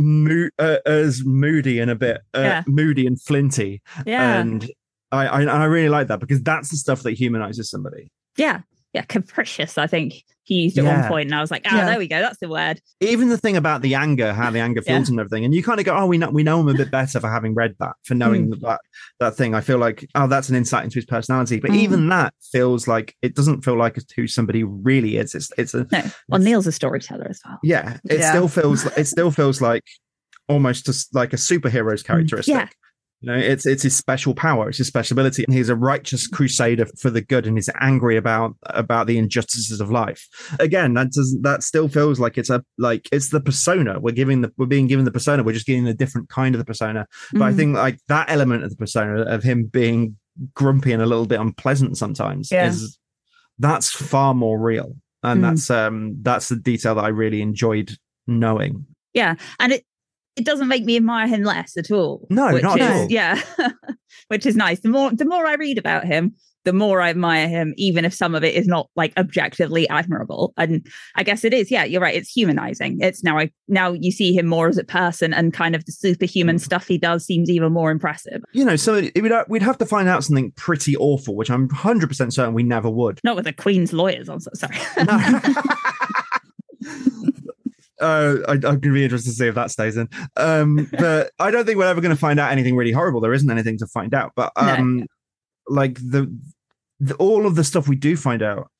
mo- uh, as moody and a bit uh, Yeah. moody and flinty Yeah. and I, I I really like that because that's the stuff that humanizes somebody yeah. Yeah. Capricious, I think he used at Yeah. one point, and I was like, oh, Yeah. there we go. That's the word. even the thing about the anger, how the anger feels and everything, and you kind of go, "Oh, we know we know him a bit better for having read that, for knowing Hmm. that that thing." I feel like, oh, that's an insight into his personality. But Mm. even that feels like it doesn't feel like who somebody really is. It's it's a No. Well, Neil's a storyteller as well. yeah. It Yeah. still feels it still feels like almost just like a superhero's characteristic. Mm. Yeah. You know, it's it's his special power, it's his special ability. And he's a righteous crusader for the good, and he's angry about about the injustices of life. Again, that does that still feels like it's a like it's the persona we're giving the we're being given the persona. We're just getting a different kind of the persona. But I Mm. think like that element of the persona of him being grumpy and a little bit unpleasant sometimes Yeah. is that's far more real, and Mm. that's um that's the detail that I really enjoyed knowing. Yeah. And it, it doesn't make me admire him less at all. No, which not is, at all. Yeah. which is nice. The more the more I read about him, the more I admire him, even if some of it is not like objectively admirable. And I guess it is, yeah, you're right. It's humanizing. It's now I now you see him more as a person and kind of the superhuman mm. stuff he does seems even more impressive. You know, so it would, uh, we'd have to find out something pretty awful, which I'm 100 percent certain we never would. Not with the Queen's lawyers on sorry. Uh, I, I'm going to be interested to see if that stays in. Um, but I don't think we're ever going to find out anything really horrible. There isn't anything to find out. But No. um, like the, the all of the stuff we do find out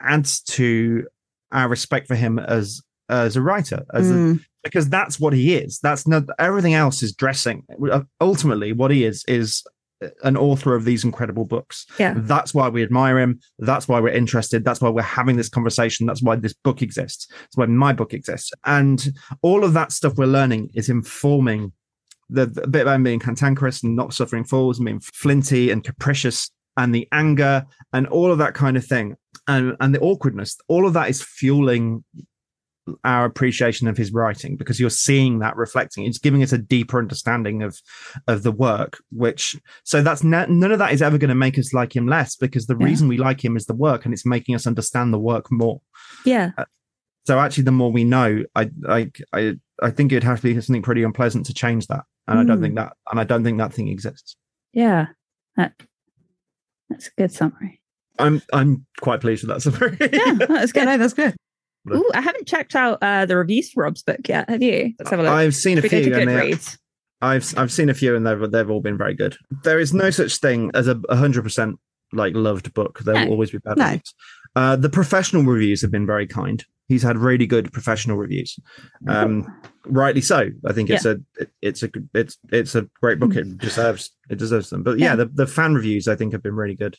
adds to our respect for him as as a writer, as a, Mm, because that's what he is. That's not everything else is dressing. Ultimately, what he is is an author of these incredible books. Yeah. That's why we admire him. That's why we're interested. That's why we're having this conversation. That's why this book exists. That's why my book exists. And all of that stuff we're learning is informing the, the bit about being cantankerous and not suffering fools and being flinty and capricious and the anger and all of that kind of thing and and the awkwardness. All of that is fueling our appreciation of his writing because you're seeing that reflecting it's giving us a deeper understanding of of the work which so that's ne- none of that is ever going to make us like him less because the Yeah. reason we like him is the work and it's making us understand the work more yeah. so actually the more we know i i i, I think it'd have to be something pretty unpleasant to change that and i don't Mm. think that and i don't think that thing exists Yeah. That, that's a good summary. i'm i'm quite pleased with that summary Yeah, that's good. no, that's good. Ooh, I haven't checked out uh, the reviews for Rob's book yet. Have you? Let's have a look. i've seen a Should we go few to and they, Goodreads? I've I've seen a few and they've they've all been very good. There is no such thing as a hundred percent like loved book. There No. will always be bad No. reviews. Uh, the professional reviews have been very kind. He's had really good professional reviews. Um, rightly so. I think it's a it, it's a it's it's a great book. It deserves it deserves them. But yeah, Yeah. the, the fan reviews I think have been really good.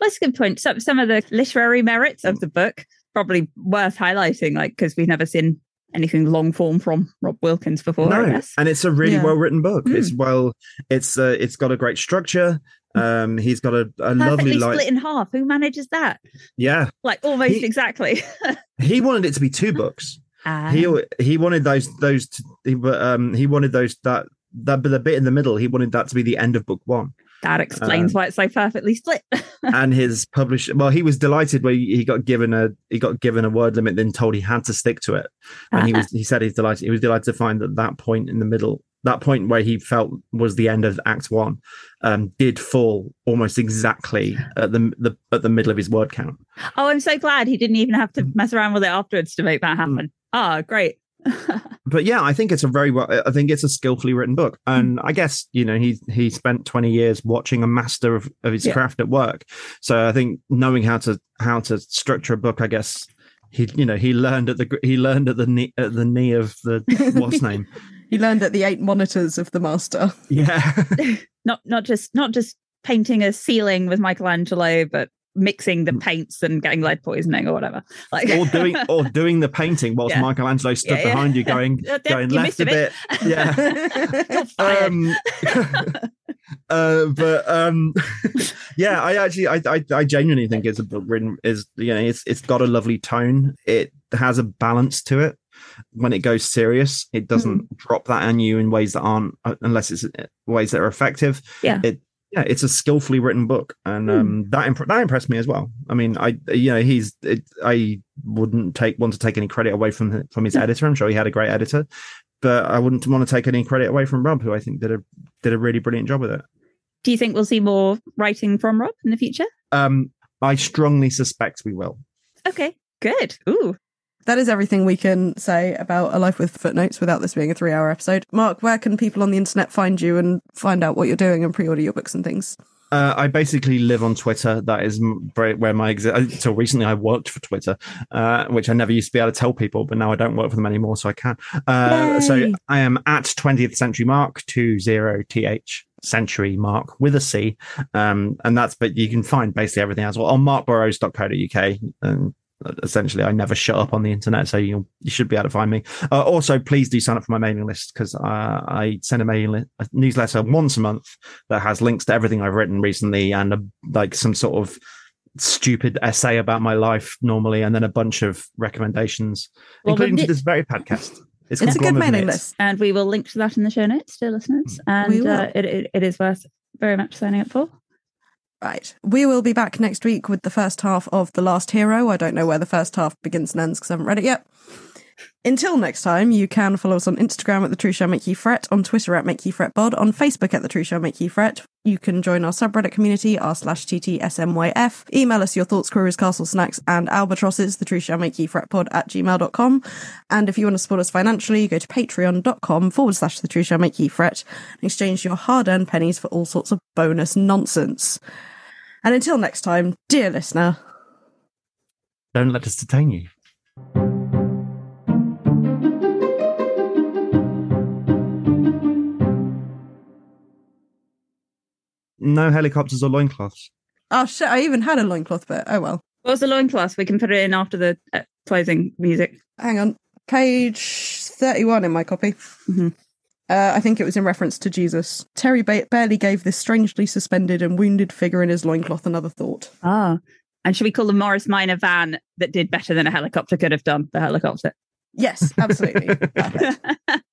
That's a good point. Some some of the literary merits of the book probably worth highlighting, like because we've never seen anything long form from Rob Wilkins before. No, and it's a really Yeah. well written book. Mm. It's well, it's uh, it's got a great structure. Um, he's got a, a lovely light. split in half. Who manages that? Yeah, Like almost He- exactly. he wanted it to be two books. Ah, he he wanted those those he, um he wanted those that that but the bit in the middle he wanted that to be the end of book one that explains um, why it's so perfectly split. and his publisher well he was delighted when he got given a he got given a word limit then told he had to stick to it and he was he said he's delighted he was delighted to find that that point in the middle that point where he felt was the end of act one um did fall almost exactly at the, the at the middle of his word count oh, I'm so glad he didn't even have to mess around with it afterwards to make that happen. Ah, great. but yeah, I think it's a very well. I think it's a skillfully written book, hmm. and I guess you know he he spent twenty years watching a master of, of his Yeah. craft at work. So I think knowing how to how to structure a book, I guess he you know he learned at the he learned at the knee at the knee of the what's name. He learned at the eight monitors of the master. Yeah, not not just not just painting a ceiling with Michelangelo, but mixing the paints and getting lead poisoning or whatever. Like or doing or doing the painting whilst Yeah. Michelangelo stood Yeah, yeah. behind you, going Uh, going you left a bit. bit. Yeah. Um uh but um yeah i actually I, I i genuinely think it's a book written is you know it's it's got a lovely tone it has a balance to it when it goes serious it doesn't Hmm. drop that on you in ways that aren't uh, unless it's ways that are effective Yeah. it yeah it's a skillfully written book and Hmm. um that imp- that impressed me as well i mean i you know he's it, i wouldn't take want to take any credit away from from his No. editor i'm sure he had a great editor but I wouldn't want to take any credit away from Rob, who I think did a did a really brilliant job with it. Do you think we'll see more writing from Rob in the future? Um, I strongly suspect we will. Okay, good. Ooh. That is everything we can say about A Life with Footnotes without this being a three hour episode. Marc, where can people on the internet find you and find out what you're doing and pre order your books and things? Uh, I basically live on Twitter. That is where my exi- until recently I worked for Twitter, uh, which I never used to be able to tell people, but now I don't work for them anymore, so I can. Uh, so I am at 20th Century Marc two zero th Century Marc with a C, um, and that's but you can find basically everything as well on marcburrows.co.uk. And essentially, I never shut up on the internet, so you you should be able to find me. Uh, also, please do sign up for my mailing list because uh, I send a mailing li- a newsletter once a month that has links to everything I've written recently and a, like some sort of stupid essay about my life normally, and then a bunch of recommendations, Well, including to this very podcast. It's called a good mailing list. And we will link to that in the show notes, dear listeners. And uh, it, it, it is worth very much signing up for. Right. We will be back next week with the first half of The Last Hero. I don't know where the first half begins and ends because I haven't read it yet. Until next time, you can follow us on Instagram at The True Shall Make You Fret, on Twitter at Make You Fret Pod, on Facebook at The True Shall Make You Fret. You can join our subreddit community, r slash ttsmyf. Email us your thoughts, queries, castle snacks, and albatrosses, The True Shall Make You Fret Pod at gmail.com. And if you want to support us financially, go to patreon.com forward slash The True Shall Make You Fret and exchange your hard earned pennies for all sorts of bonus nonsense. And until next time, dear listener, Don't let us detain you. No helicopters or loincloths. oh shit, I even had a loincloth bit. Oh well. What's the loincloth? We can put it in after the uh, closing music. Hang on. Page 31 in my copy. Mhm. Uh, I think it was in reference to Jesus. Terry ba- barely gave this strangely suspended and wounded figure in his loincloth another thought. Ah. And should we call the Morris Minor van that did better than a helicopter could have done? The helicopter. Yes, absolutely.